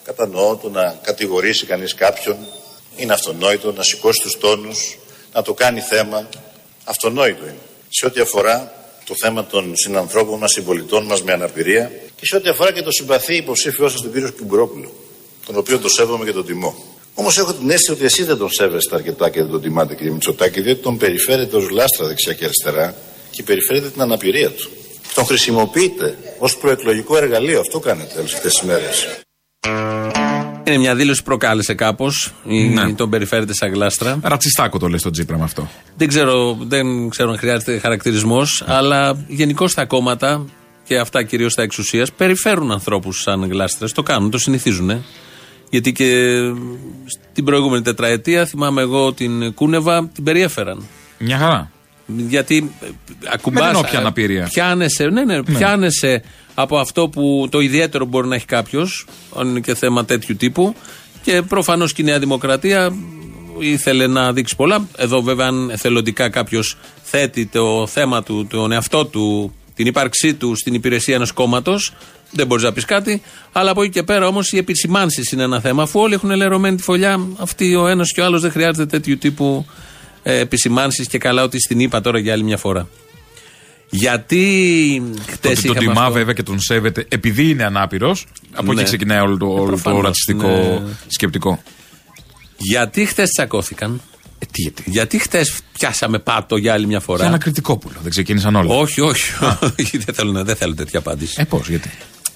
κατανοώ το να κατηγορήσει κανείς κάποιον, είναι αυτονόητο, να σηκώσει τους τόνους, να το κάνει θέμα. Αυτονόητο είναι. Σε ό,τι αφορά το θέμα των συνανθρώπων μας, συμπολιτών μας με αναπηρία και σε ό,τι αφορά και το συμπαθή υποψήφιό σας, τον κύριο Κυμπουρόπουλο, τον οποίο τον σέβομαι και τον τιμώ. Όμως έχω την αίσθηση ότι εσεί δεν τον σέβεστε αρκετά και δεν τον τιμάτε, κύριε Μητσοτάκη, διότι τον περιφέρετε ως λάστρα δεξιά και αριστερά και περιφέρετε την αναπηρία του. Τον χρησιμοποιείτε ως προεκλογικό εργαλείο. Αυτό κάνετε όλες αυτές τις μέρες. Είναι μια δήλωση που προκάλεσε κάπως. Ναι. Τον περιφέρεται σαν γλάστρα. Ρατσιστάκο το λες τον Τσίπρα με αυτό. Δεν ξέρω, δεν ξέρω αν χρειάζεται χαρακτηρισμός, αλλά γενικώ τα κόμματα και αυτά κυρίως τα εξουσίας περιφέρουν ανθρώπους σαν γλάστρε. Το κάνουν, το συνηθίζουν. ε. Γιατί και στην προηγούμενη τετραετία, θυμάμαι εγώ την Κούνεβα, την περιέφεραν. Μια χαρά. Γιατί ε, ακουμπάς, Με την όποια ε, αναπηρία. Πιάνεσαι, ναι, ναι, πιάνεσαι από αυτό που το ιδιαίτερο μπορεί να έχει κάποιος, αν είναι και θέμα τέτοιου τύπου. Και προφανώς και η Νέα Δημοκρατία ήθελε να δείξει πολλά. Εδώ, βέβαια, αν εθελοντικά κάποιος θέτει το θέμα του, τον εαυτό του, την ύπαρξή του στην υπηρεσία ενός κόμματος, δεν μπορείς να πεις κάτι. Αλλά από εκεί και πέρα όμως οι επισημάνσεις είναι ένα θέμα. Αφού όλοι έχουν λερωμένη τη φωλιά, αυτή ο ένας και ο άλλος δεν χρειάζεται τέτοιου τύπου ε, επισημάνσεις και καλά ότι στην είπα τώρα για άλλη μια φορά. Γιατί χτες Ότι τον τιμά βέβαια και τον σέβεται επειδή είναι ανάπηρος. Από Ναι. εκεί ξεκινάει όλο το, όλο το προφανώς, ρατσιστικό ναι. σκεπτικό. Γιατί χτες τσακώθηκαν; Ε, τι γιατί; Γιατί χτες πιάσαμε πάτο για άλλη μια Για φορά. ένα κριτικόπουλο. Δεν ξεκίνησαν όλα. Όχι, όχι. όχι, δεν, θέλω, να- δεν θέλω τέτοια απάντηση. Ε, πώς, γιατί;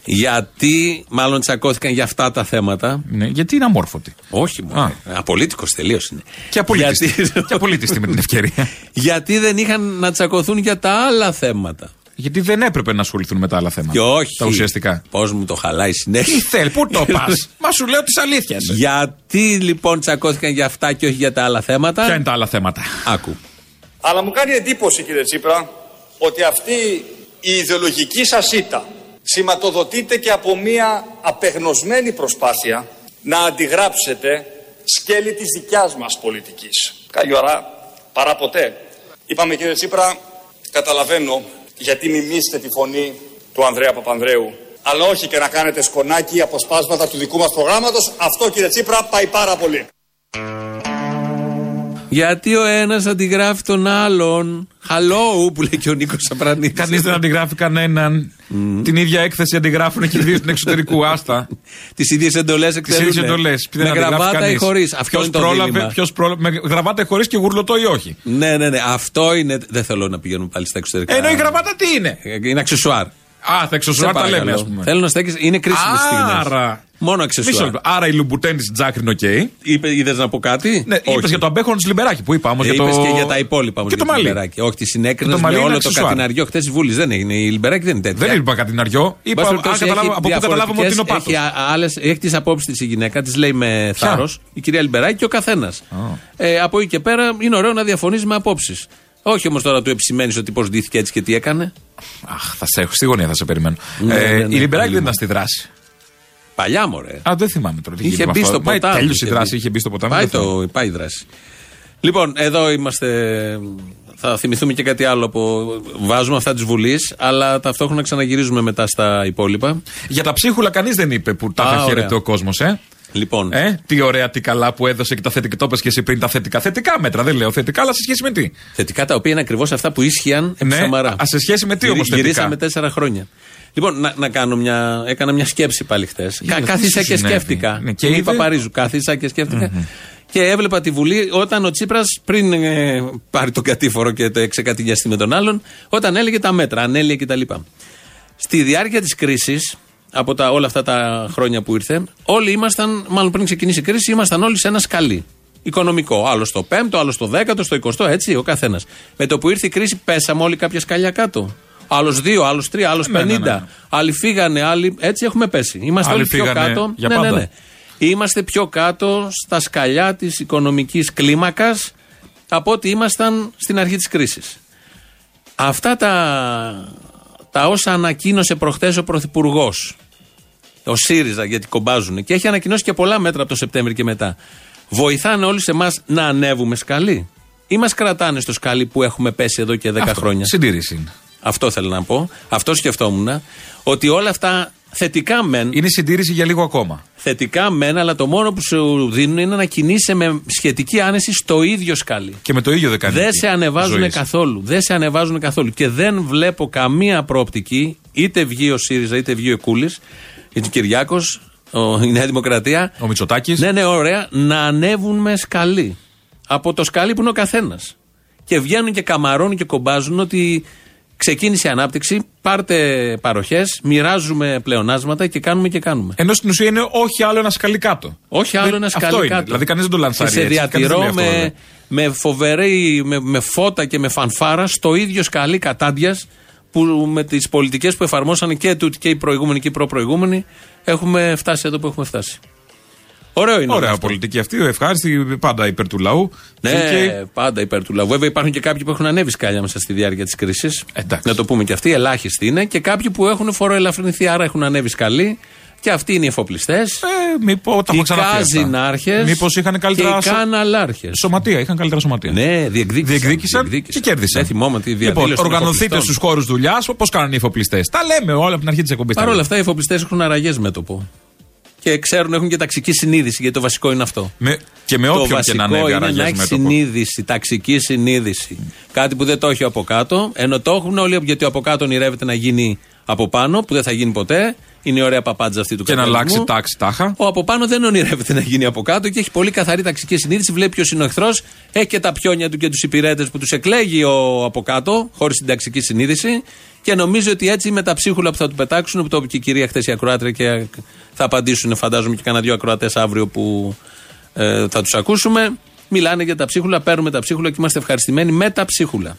Γιατί μάλλον τσακώθηκαν για αυτά τα θέματα. Ναι, γιατί είναι αμόρφωτη. Όχι μόνο. Απολύτικος τελείως είναι. Και απολύτιστη. Γιατί, και απολύτιστη με την ευκαιρία. γιατί δεν είχαν να τσακωθούν για τα άλλα θέματα. γιατί δεν έπρεπε να ασχοληθούν με τα άλλα θέματα. Και όχι. Τα ουσιαστικά. Πώς μου το χαλάει Τι συνέχεια. θέλει, πού το πας; Μα σου λέω τη αλήθεια. γιατί λοιπόν τσακώθηκαν για αυτά και όχι για τα άλλα θέματα; Ποια είναι τα άλλα θέματα; Άκου. Αλλά μου κάνει εντύπωση κύριε Τσίπρα ότι αυτή η ιδεολογική σας ήττα σηματοδοτείται και από μια απεγνωσμένη προσπάθεια να αντιγράψετε σκέλη της δικιάς μας πολιτικής. Καλή ώρα, παρά ποτέ. Είπαμε κύριε Τσίπρα, καταλαβαίνω γιατί μιμήσετε τη φωνή του Ανδρέα Παπανδρέου αλλά όχι και να κάνετε σκονάκι αποσπάσματα του δικού μας προγράμματος. Αυτό κύριε Τσίπρα πάει πάρα πολύ. Γιατί ο ένας αντιγράφει τον άλλον. Hello, που λέει και ο Νίκος Σαπρανίδης. Κανείς δεν αντιγράφει κανέναν. Την ίδια έκθεση αντιγράφουν και οι δύο στην εξωτερικού. Άστα. Τις ίδιες εντολές Τις εκτελούν. ίδιε εντολές. Με γραβάτα ή χωρίς. Αυτό είναι το δίλημμα. Ποιος πρόλαβε. Με γραβάτα ή χωρίς και γουρλωτό ή όχι. Ναι, ναι, ναι. Αυτό είναι. Δεν θέλω να πηγαίνουμε πάλι στα εξωτερικά. Ενώ η γραβάτα τι είναι; Ε, Είναι αξεσουάρ. Α, θα εξωσουάρ τα λέμε, ας πούμε. Θέλω να στέκει. Είναι κρίσιμες στιγμές. Άρα. Μόνο Μισό αξεσουάρ. λεπτό. Άρα η Λουμπουτέν τη Τζάκρη είναι οκ. Είπε, είδες να πω κάτι; Ναι, Όχι. είπες για το αμπέχονο τη Λιμπεράκη που είπα όμως. Ε, για το... είπες και για τα υπόλοιπα όμως Και για το τη μαλλί. Λιμπεράκη. Όχι, τη συνέκρινες το με μαλλί είναι όλο το αξεσουάρ. κατηναριό. Χθες τη Βούλης δεν έγινε. Η Λιμπεράκη δεν είναι τέτοια. Δεν είπα κατηναριό. Είπα, Πάση αν περιπτώσει, καταλάβω, έχει από πού καταλάβαμε ότι είναι ο πάθος. διαφορετικές- Έχει, α- άλλες, έχει τις απόψεις της η γυναίκα, τη λέει με θάρρος, η κυρία Λιμπεράκη και ο καθένας. Ε, από εκεί και πέρα είναι ωραίο να διαφωνείς με απόψεις. Όχι όμως τώρα του επισημαίνεις ότι πώς ντύθηκε έτσι και τι έκανε. Αχ, θα σε έχω στη γωνία, θα σε περιμένω. Ναι, Ε, ναι, ναι, η Λιμπεράκη δεν πολύ ήταν στη δράση. Παλιά μωρέ. Α, δεν θυμάμαι τώρα. τι Είχε γίνεται με μπει αυτό. στο Μα, ποτάμι. Τέλειωσε η δράση, είχε μπει στο ποτάμι. Πάει, δεν θυμάμαι. το, πάει η δράση. Λοιπόν, εδώ είμαστε. Θα θυμηθούμε και κάτι άλλο που βάζουμε αυτά της Βουλής, αλλά ταυτόχρονα ξαναγυρίζουμε μετά στα υπόλοιπα. Για τα ψίχουλα κανείς δεν είπε που τα Α, θα ωραία. χαίρεται ο κόσμος, ε. Λοιπόν, Ε, τι ωραία, τι καλά που έδωσε και τα θετικά. Το είπες και εσύ πριν τα θετικά. Θετικά μέτρα, δεν λέω θετικά, αλλά σε σχέση με τι. θετικά τα οποία είναι ακριβώς αυτά που ίσχυαν επί Ναι, Σαμαρά. α, σε σχέση με τι Γυρι- όμως θετικά; Γυρίσαμε τέσσερα χρόνια. Λοιπόν, να, να κάνω μια, έκανα μια σκέψη πάλι χθες. Για, τι Κάθισα σου και συνέβη; σκέφτηκα. Ναι, και Μου είδε; είπα Παρίζου, κάθισα και σκεφτηκα Και έβλεπα τη Βουλή όταν ο Τσίπρας πριν ε, πάρει τον κατήφορο και το εξεκατηγιαστεί με τον άλλον, όταν έλεγε τα μέτρα, ανέλυε κτλ. Στη διάρκεια της κρίσης, από τα, όλα αυτά τα χρόνια που ήρθε, όλοι ήμασταν, μάλλον πριν ξεκινήσει η κρίση, ήμασταν όλοι σε ένα σκαλί. Οικονομικό. Άλλο στο 5ο, άλλο στο 10ο, στο 20ο, έτσι, ο καθένας. Με το που ήρθε η κρίση, πέσαμε όλοι κάποια σκαλιά κάτω. Άλλος δύο, άλλος τρία, άλλος Ναι, ναι, πενήντα. ναι, ναι. Άλλοι φύγανε, άλλοι. Έτσι έχουμε πέσει. Είμαστε Άλλοι όλοι πιο φύγανε κάτω. για ναι, ναι, πάντα. ναι. Είμαστε πιο κάτω στα σκαλιά της οικονομικής κλίμακας από ό,τι ήμασταν στην αρχή της κρίσης. Αυτά τα, τα όσα ανακοίνωσε προχθές ο Πρωθυπουργός. Ο ΣΥΡΙΖΑ, γιατί κομπάζουν. Και έχει ανακοινώσει και πολλά μέτρα από το Σεπτέμβρη και μετά. Βοηθάνε όλους εμάς να ανέβουμε σκαλί. Ή μας κρατάνε στο σκαλί που έχουμε πέσει εδώ και 10 Αυτό, χρόνια; Συντήρηση είναι. Αυτό θέλω να πω. Αυτό σκεφτόμουν. Ότι όλα αυτά θετικά μεν. Είναι συντήρηση για λίγο ακόμα. Θετικά μεν, αλλά το μόνο που σου δίνουν είναι να κινείσαι με σχετική άνεση στο ίδιο σκάλι. Και με το ίδιο δεν κάνει. Δεν σε ανεβάζουν καθόλου. Δεν σε ανεβάζουν καθόλου. Και δεν βλέπω καμία προοπτική, είτε βγει ο ΣΥΡΙΖΑ είτε βγει ο Κούλης, είτε ο Κυριάκος, η Νέα Δημοκρατία. Ο Μητσοτάκης. Ναι, ναι, ωραία, να ανέβουν με σκαλί. Από το σκάλι που είναι ο καθένας. Και βγαίνουν και καμαρώνουν και κομπάζουν ότι ξεκίνησε η ανάπτυξη, πάρτε παροχές, μοιράζουμε πλεονάσματα και κάνουμε και κάνουμε. Ενώ στην ουσία είναι όχι άλλο ένα σκαλί κάτω. Όχι άλλο Δεν- ένα σκαλί αυτό είναι. κάτω. Δηλαδή κανείς δεν το λανσάρει. Και σε έτσι. Κανείς δεν διατηρώ λέει αυτό, βέβαια. με, με φοβερή, με, με φώτα και με φανφάρα στο ίδιο σκαλί κατάντιας που με τις πολιτικές που εφαρμόσαν και τούτοι και οι προηγούμενοι και οι προπροηγούμενοι έχουμε φτάσει εδώ που έχουμε φτάσει. Ωραίο είναι. όλο Ωραία αυτό. πολιτική αυτή, ευχάριστη, πάντα υπέρ του λαού. Ναι, Δίκαιη. πάντα υπέρ του λαού. Βέβαια υπάρχουν και κάποιοι που έχουν ανέβει σκάλια μέσα στη διάρκεια της κρίσης. Εντάξει. Να το πούμε και αυτοί, ελάχιστοι είναι. Και κάποιοι που έχουν φοροελαφρυνθεί, άρα έχουν ανέβει σκαλί. Και αυτοί είναι οι εφοπλιστές. Ε, μήπως τα οι έχω ξαναπεί. αυτά. καζινάρχε. Μήπως είχαν καλύτερα Και οι σω- καναλάρχες. σωματεία. Είχαν καλύτερα σωματεία. Ναι, διεκδίκησαν. Διεκδίκησαν και κέρδισαν. Δεν θυμόμαι τη Λοιπόν, διαδήλωση. των οργανωθείτε εφοπλιστών. στους χώρους δουλειάς όπως κάνουν οι εφοπλιστές. Τα λέμε όλα από την αρχή της εκπομπής. Παρ' όλα αυτά, οι εφοπλιστές έχουν αραγές μέτωπο. Και ξέρουν, έχουν και ταξική συνείδηση, γιατί το βασικό είναι αυτό. Με, και με το όποιον και βασικό να ανέβει είναι να αραγέ έχει μέτωπο. συνείδηση, ταξική συνείδηση. Κάτι που δεν το έχει από κάτω, ενώ το έχουν όλοι, γιατί από κάτω ονειρεύεται να γίνει από πάνω, που δεν θα γίνει ποτέ. Είναι η ωραία παπάντζα αυτή του Και να καπιταλισμού. αλλάξει τάξη τάχα. Ο από πάνω δεν ονειρεύεται να γίνει από κάτω και έχει πολύ καθαρή ταξική συνείδηση. Βλέπει ποιος είναι ο εχθρός, έχει και τα πιόνια του και τους υπηρέτες που τους εκλέγει ο από κάτω, χωρίς την ταξική συνείδηση. Και νομίζει ότι έτσι με τα ψίχουλα που θα του πετάξουν, που το είπε και η κυρία χθες η ακροάτρια και θα απαντήσουν, φαντάζομαι, και κανένα δύο ακροατές αύριο που ε, θα τους ακούσουμε. Μιλάνε για τα ψίχουλα, παίρνουμε τα ψίχουλα και είμαστε ευχαριστημένοι με τα ψίχουλα.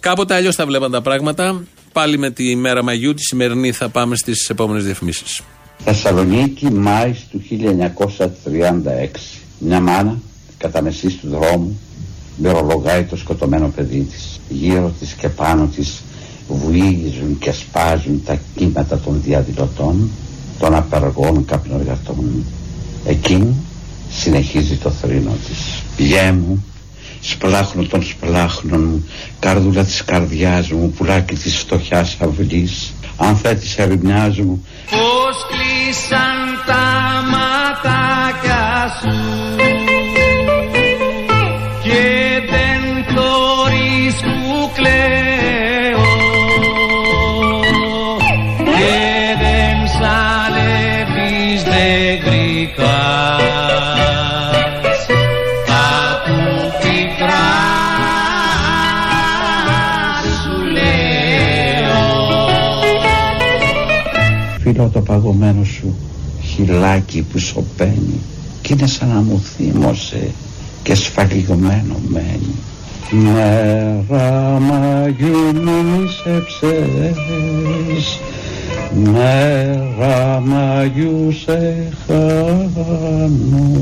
Κάποτε αλλιώς τα βλέπαν τα πράγματα. Πάλι με τη μέρα Μαγιού, τη σημερινή θα πάμε στις επόμενες διαφημίσεις. Θεσσαλονίκη, Μάης του 1936. Μια μάνα, κατά μεσής του δρόμου, μυρολογάει το σκοτωμένο παιδί της. Γύρω της και πάνω της βουίζουν και σπάζουν τα κύματα των διαδηλωτών, των απεργών καπνοργατών. Εκείνη συνεχίζει το θρήνο της. Γιέ μου, σπλάχνω των σπλάχνων μου, καρδούλα της καρδιάς μου, πουλάκι της φτωχιάς αυλής, ανθέ της ερημιάς μου, Πώς κλείσαν τα ματάκια σου Φίλω το παγωμένο σου χυλάκι που σωπαίνει κι είναι σαν να μου θύμωσε και σφαλιγμένο μένει. Μέρα Μαγιού μου μισέψες Μέρα Μαγιού σε χάνω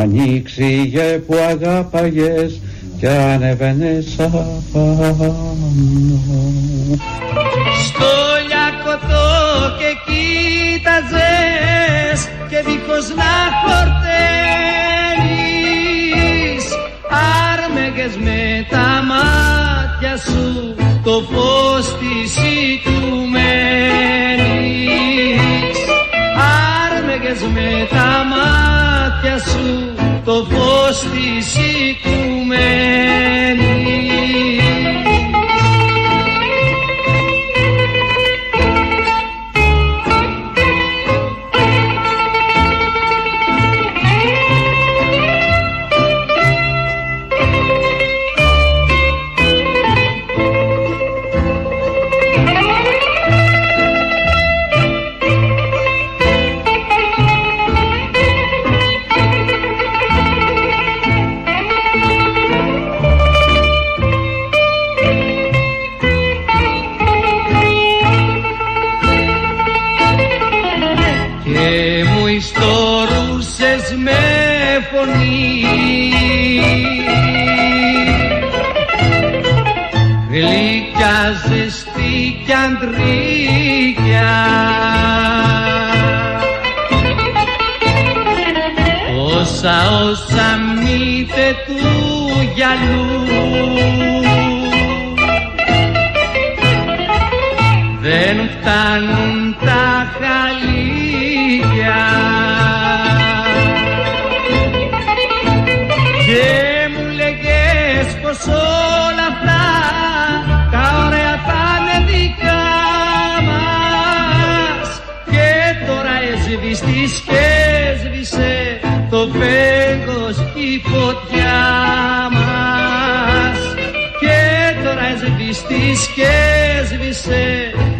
Ανοίξιγε που αγάπαγες κι ανεβαίνες απάνω Στο λιακωτό και κοίταζες και δίχως να χορταίνεις. Άρμεγες με τα μάτια σου το φως της οικουμένης άρμεγες με τα μάτια σου το φως της οικουμένης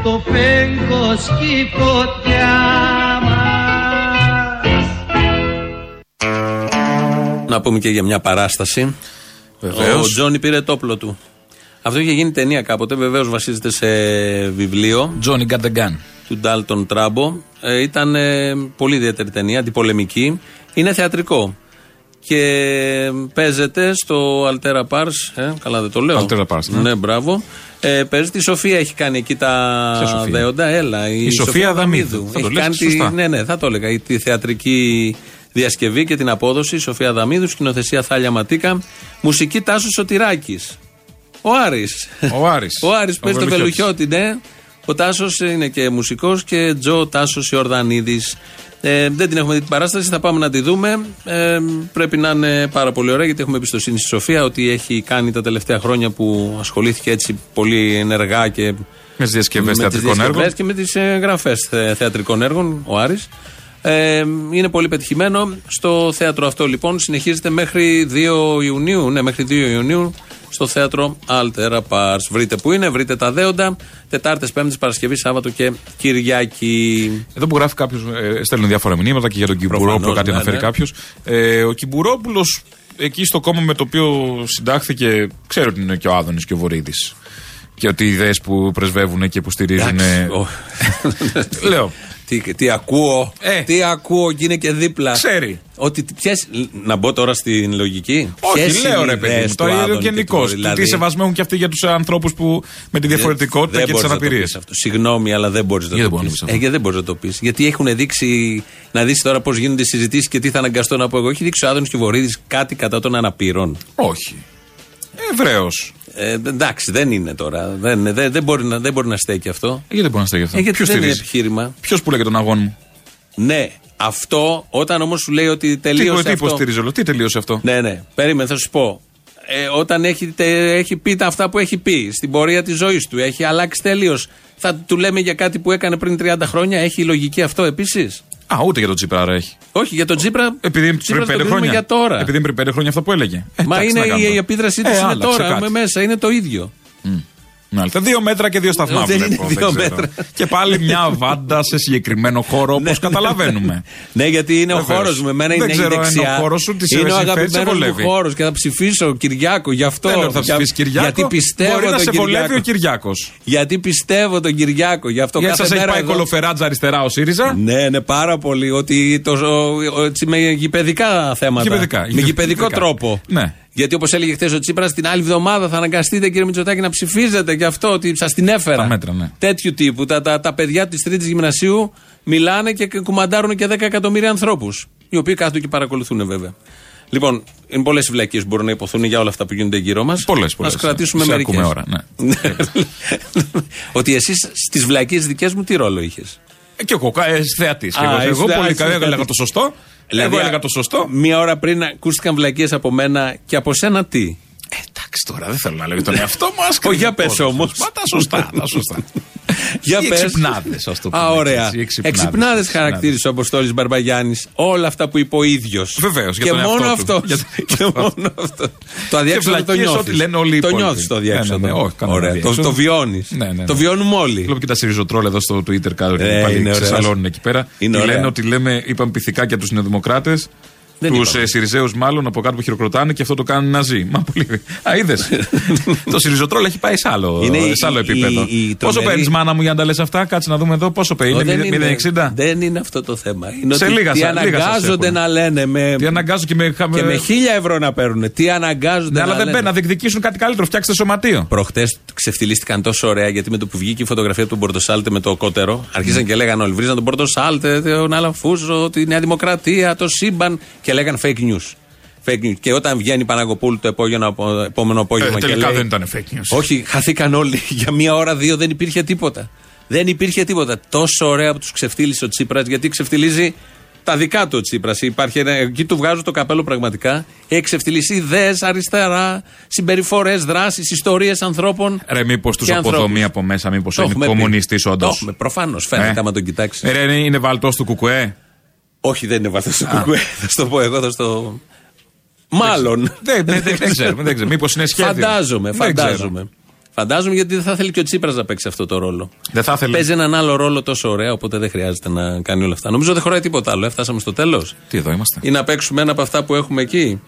το φέγγος και η φωτιά μας Να πούμε και για μια παράσταση. Βεβαίως. Ο Τζόνι πήρε το όπλο του. Αυτό είχε γίνει ταινία κάποτε. Βεβαίως βασίζεται σε βιβλίο Johnny got the gun. του Ντάλτον Τράμπο. Ε, ήταν ε, πολύ ιδιαίτερη ταινία, αντιπολεμική. Είναι θεατρικό. Και παίζεται στο Altera Pars. Ε, καλά δεν το λέω. Altera Pars, ναι. ναι. μπράβο. Ε, παίζεται. Η Σοφία έχει κάνει εκεί τα Ποια Σοφία; δέοντα. Έλα. Η, Σοφία Αδαμίδου. Θα το Έχει λες κάνει τη- σωστά. ναι, ναι, θα το έλεγα. Η- Τη θεατρική διασκευή και την απόδοση. Σοφία Αδαμίδου, σκηνοθεσία Θάλια Ματίκα. Μουσική Τάσος Σωτηράκης. Ο Άρης. Ο Άρης. Ο Άρης Ο παίζει το Βελουχιώτης. Βελουχιώτη, ναι. Ο Τάσος είναι και μουσικός και Τζο Τάσος Ιορδανίδης. Ε, δεν την έχουμε δει την παράσταση, θα πάμε να τη δούμε. Ε, πρέπει να είναι πάρα πολύ ωραία γιατί έχουμε εμπιστοσύνη στη Σοφία ότι έχει κάνει τα τελευταία χρόνια που ασχολήθηκε έτσι πολύ ενεργά και Με τις διασκευές με τις θεατρικών διασκευές έργων. και με τις ε, γραφές θεατρικών έργων, ο Άρης. Ε, είναι πολύ πετυχημένο. Στο θέατρο αυτό λοιπόν συνεχίζεται μέχρι 2 Ιουνίου. Ναι, μέχρι 2 Ιουνίου στο θέατρο Altera Pars. Βρείτε που είναι, βρείτε τα δέοντα. Τετάρτες, Πέμπτες, Παρασκευή, Σάββατο και Κυριακή. Εδώ που γράφει κάποιος, ε, στέλνουν διάφορα μηνύματα και για τον Κυμπουρόπουλο Προφανώς, κάτι ναι, αναφέρει ναι. κάποιος. Ε, ο Κυμπουρόπουλο εκεί στο κόμμα με το οποίο συντάχθηκε, ξέρω ότι είναι και ο Άδωνης και ο Βορύδης. Και ότι οι ιδέες που πρεσβεύουν και που στηρίζουν. Εντάξει, ο- Λέω. Τι, τι ακούω, Ε. τι ακούω και είναι και δίπλα. Ξέρει. Ότι ποιες, να μπω τώρα στην λογική; Όχι, Ποιες λέω είναι ρε οι παιδί ιδέες μου. του Τώρα είναι Άδωνη και γενικώ. του- δηλαδή, Τι σεβασμό έχουν και αυτοί για τους ανθρώπους που με τη διαφορετικότητα Δεν και τις μπορείς να το αναπηρίες. πεις αυτό. Συγγνώμη, αλλά δεν μπορείς να Γιατί το δεν μπορώ να πεις. το πεις αυτό; Ε, γιατί δεν μπορείς να το πεις; Γιατί έχουν δείξει. Να δεις τώρα πώς γίνονται οι συζητήσεις και τι θα αναγκαστώ να πω εγώ. Έχει δείξει ο Άδωνης και ο Βορύδης κάτι κατά των αναπήρων. Όχι. Ευρέως. Ε, εντάξει, δεν είναι τώρα. Δεν, δεν, δεν, μπορεί, να, δεν μπορεί να στέκει αυτό. Γιατί δεν μπορεί να στέγει αυτό; Ε, γιατί Ποιος δεν είναι στηρίζει; επιχείρημα. Ποιος που λέει για τον αγώνα μου; Ναι, αυτό όταν όμως σου λέει ότι Τι, τελείωσε. τι αυτό, υποστηρίζει όλο, τι τελείωσε αυτό; Ναι, ναι. Περίμενε, θα σου πω. Ε, όταν έχει, τε- έχει πει τα αυτά που έχει πει στην πορεία της ζωής του, έχει αλλάξει τελείως. Θα του λέμε για κάτι που έκανε πριν 30 χρόνια. Έχει λογική αυτό επίσης; Α, ούτε για τον Τσίπρα έχει. Όχι, για τον Τσίπρα. Επειδή Τσίπρα πριν το πέντε κρίνουμε χρόνια. για τώρα. Επειδή πριν πέντε χρόνια αυτό που έλεγε. Ε, Μα εντάξει, είναι τι να κάνουμε η, η τώρα. επίδρασή του Ε, είναι άλλαξε τώρα. κάτι. Με μέσα είναι το ίδιο. Μάλιστα. Δύο μέτρα και δύο σταθμά. Δεν είναι βλέπω, δύο ξέρω. μέτρα. Και πάλι μια βάντα σε συγκεκριμένο χώρο, όπως καταλαβαίνουμε. Ναι, γιατί είναι ο Βεβαίως. χώρος μου. Εμένα Δεν είναι η ξέρω αν είναι δεξιά. ο χώρος σου, τι σε είναι ο συμφέρει, σε αγαπημένος μου βολεύει. χώρος και θα ψηφίσω Κυριάκο γι' αυτό. Δεν λέω ότι θα Για- ψηφίσεις Κυριάκο. Γιατί πιστεύω Μπορεί να τον σε βολεύει Κυριάκο. ο Κυριάκος. Γιατί πιστεύω τον Κυριάκο. Γι' αυτό Γιατί κάθε σας έχει μέρα πάει εδώ- κολοφεράτζα αριστερά ο ΣΥΡΙΖΑ; Ναι, ναι, πάρα πολύ. Ότι το, ο- ο- έτσι, με γηπαιδικά θέματα. Γηπαιδικά, Με γηπαιδικά. γηπαιδικό τρόπο. Ναι. Γιατί όπως έλεγε χθες ο Τσίπρας, την άλλη εβδομάδα θα αναγκαστείτε, κύριε Μητσοτάκη, να ψηφίζετε και αυτό, ότι σας την έφερα. Τα μέτρα, ναι. Τέτοιου τύπου. Τα, τα, τα παιδιά της Τρίτης Γυμνασίου μιλάνε και κουμαντάρουν και 10 εκατομμύρια ανθρώπους. Οι οποίοι κάθονται και παρακολουθούν, βέβαια. Λοιπόν, είναι πολλές οι βλακίε που μπορούν να υποθούν για όλα αυτά που γίνονται γύρω μας. Πολλές, πολλές. Α κρατήσουμε Σε μερικές. ακούμε ώρα, ναι. ότι εσύ στις βλακίε δικές μου τι ρόλο είχες; Ε, Και εγώ, ε, θεατής. Α, Εγώ, είσαι εγώ θε- πολύ είσαι καλά έλεγα θεατής. το σωστό. Εγώ έλεγα το σωστό. Μία ώρα πριν ακούστηκαν βλακίες από μένα και από σένα τι; Ε, εντάξει τώρα, δεν θέλω να λέω τον εαυτό μου. ας Όχι, κρίνει για ο πες κόσμος. όμως. Μα τα σωστά, τα σωστά. Για Οι πες. εξυπνάδες, ας το πούμε Α, έτσι, ωραία. οι εξυπνάδες, Εξυπνάδες εξυπνάδες. χαρακτήρισε ο Αποστόλης Μπαρμπαγιάννης όλα αυτά που είπε ο ίδιος. Βεβαίως, για Και τον μόνο εαυτό του. αυτό. Για τον Και εαυτό μόνο αυτό. Το αδιέξοδο το βλακίες νιώθεις. ό,τι λένε όλοι οι Το υπόλοιποι. νιώθεις το Ναι, ναι, αδιέξοδο. ναι, όχι, κανένα Ωραία. Το, αδιέξοδο. το βιώνεις. Ναι, ναι, ναι. Το βιώνουμε όλοι. Βλέπω και τα σιριζοτρόλ εδώ στο Twitter κάτω και Ε, πάλι είναι ωραία. ξεσαλώνουν εκεί πέρα. Είναι Και ωραία. λένε ότι λέμε, είπαμε πυθικά για τους νεοδημοκράτες. Δεν Τους είπαμε. ε, Σιριζέου, μάλλον από κάτω που χειροκροτάνε και αυτό το κάνουν Ναζί. Μα πολύ. Α, είδες. το Σιριζοτρόλ έχει πάει σε άλλο, Είναι η- σε άλλο η- επίπεδο. η- η Πόσο τρομερή- παίρνεις, μάνα μου, για να τα λες αυτά, κάτσε να δούμε εδώ. Πόσο παίρνει, Ω, δεν είναι 0,60. Δεν είναι αυτό το θέμα. Είναι Σε ότι λίγα τι σα- λίγα σας αναγκάζονται έχουν. να λένε με, Τι αναγκάζω και με. και με χίλια ευρώ να παίρνουν. Τι αναγκάζονται Ναι, να αλλά δεν λένε. μπαίνει να διεκδικήσουν κάτι καλύτερο. Φτιάξτε σωματείο. Προχτές ξεφτυλίστηκαν τόσο ωραία γιατί με το που βγήκε η φωτογραφία του Μπορτοσάλτε με το κότερο, αρχίσαν και λέγανε όλοι. Βρίζαν τον Μπορτοσάλτε, τον Αλαφούζο, τη Νέα Δημοκρατία, το σύμπαν και λέγαν fake news. Fake news. Και όταν βγαίνει η Παναγοπούλου το επόμενο, απο- επόμενο απόγευμα Ε, και τελικά λέει, δεν ήταν fake news. Όχι, χαθήκαν όλοι. Για μία ώρα, δύο δεν υπήρχε τίποτα. Δεν υπήρχε τίποτα. Τόσο ωραία που τους ξεφτύλισε ο Τσίπρας, γιατί ξεφτυλίζει τα δικά του ο Τσίπρας. Υπάρχει ένα- Εκεί του βγάζω το καπέλο πραγματικά. Έχει ξεφτυλίσει ιδέες, αριστερά, συμπεριφορές, δράσεις, ιστορίες ανθρώπων. Ρε, μήπως τους και ανθρώπους. αποδομεί από μέσα, μήπως Το είναι έχουμε πει. κομμουνιστής Το όντως. έχουμε, προφανώς φαίνεται άμα τον κοιτάξεις. Ρε, είναι, είναι βαλτός του Κουκουέ. Όχι, δεν είναι βαθμό στο κουκουέ. Θα σου το πω εγώ, θα στο. Μάλλον. Δεν, δεν, δεν, δεν ξέρουμε. Δεν ξέρουμε. Μήπως είναι σχέδιο. Φαντάζομαι, Δεν ξέρω. φαντάζομαι. Φαντάζομαι γιατί δεν θα θέλει και ο Τσίπρας να παίξει αυτό το ρόλο. Δεν θα ήθελε. Παίζει έναν άλλο ρόλο τόσο ωραία, οπότε δεν χρειάζεται να κάνει όλα αυτά. Νομίζω δεν χωράει τίποτα άλλο. Έφτασαμε στο τέλος. Τι εδώ είμαστε. Ή να παίξουμε ένα από αυτά που έχουμε εκεί.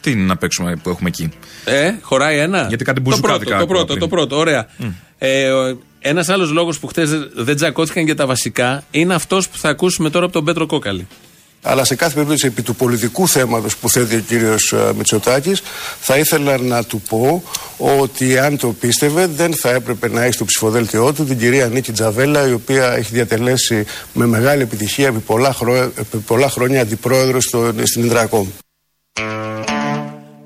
Τι είναι να παίξουμε που έχουμε εκεί; Ε, χωράει ένα. Γιατί κάτι το μπουζουκάδικα πρώτο, το άκουγα πρώτο, πριν. το πρώτο, ωραία. Ε, ένας άλλος λόγος που χθες δεν τζακώθηκαν για τα βασικά είναι αυτός που θα ακούσουμε τώρα από τον Πέτρο Κόκαλη. Αλλά σε κάθε περίπτωση επί του πολιτικού θέματος που θέτει ο κύριος ε, Μητσοτάκης θα ήθελα να του πω ότι αν το πίστευε δεν θα έπρεπε να έχει στο ψηφοδέλτιό του την κυρία Νίκη Τζαβέλα η οποία έχει διατελέσει με μεγάλη επιτυχία επί πολλά, χρό- επί πολλά χρόνια αντιπρόεδρος στο, στην Ινδρακόμ.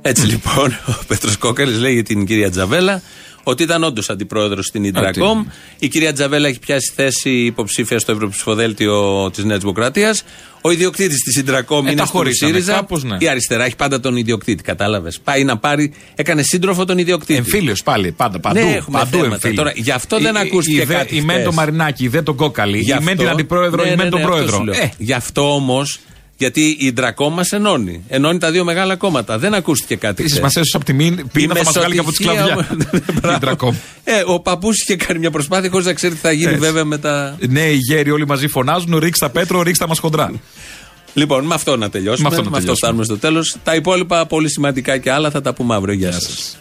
Έτσι λοιπόν, ο Πέτρος Κόκαλης λέει για την κυρία Τζαβέλα ότι ήταν όντως αντιπρόεδρος στην Ιντρακόμ. Η κυρία Τζαβέλα έχει πιάσει θέση υποψήφια στο Ευρωψηφοδέλτιο της Νέας Δημοκρατίας. Ο ιδιοκτήτης της Ιντρακόμ Ε, είναι τα στο χωρίσαμε, ΣΥΡΙΖΑ. κάπως, ναι. Η αριστερά έχει πάντα τον ιδιοκτήτη, κατάλαβες. Πάει να πάρει, έκανε σύντροφο τον ιδιοκτήτη. Εμφύλιος πάλι, πάντα. Παντού, Ναι, έχουμε παντού θέματα. εμφύλιο. Τώρα, γι' αυτό δεν Η- ακούστηκε η, η, κάτι Η μεν χθες. το Μαρινάκι, η δε τον Κόκαλη. Γι' Η μεν την αντιπρόεδρο, ναι, η ναι, μεν τον ναι, αυτό πρόεδρο. σου λέω. Ε, Γι' αυτό όμως, γιατί η Ιντρακόμ μας ενώνει. Ενώνει τα δύο μεγάλα κόμματα. Δεν ακούστηκε κάτι. Επίσης, χθες. μας έσωσε από τη μήν, πίνα θα μας βγάλει και από τη μεσοτυχία σκλαβιά. όμως- Μπράβο. Η Ντρακόμ. Ε, ο παππούς είχε κάνει μια προσπάθεια χωρίς να ξέρει τι θα γίνει Έτσι. βέβαια με τα. Ναι, οι γέροι όλοι μαζί φωνάζουν, ρίξτε τα πέτρο, ρίξτε τα μας χοντρά. Λοιπόν, με αυτό να τελειώσουμε. Με αυτό να τελειώσουμε. φτάνουμε στο τέλος. Τα υπόλοιπα πολύ σημαντικά και άλλα θα τα πούμε αύριο. Γεια σας.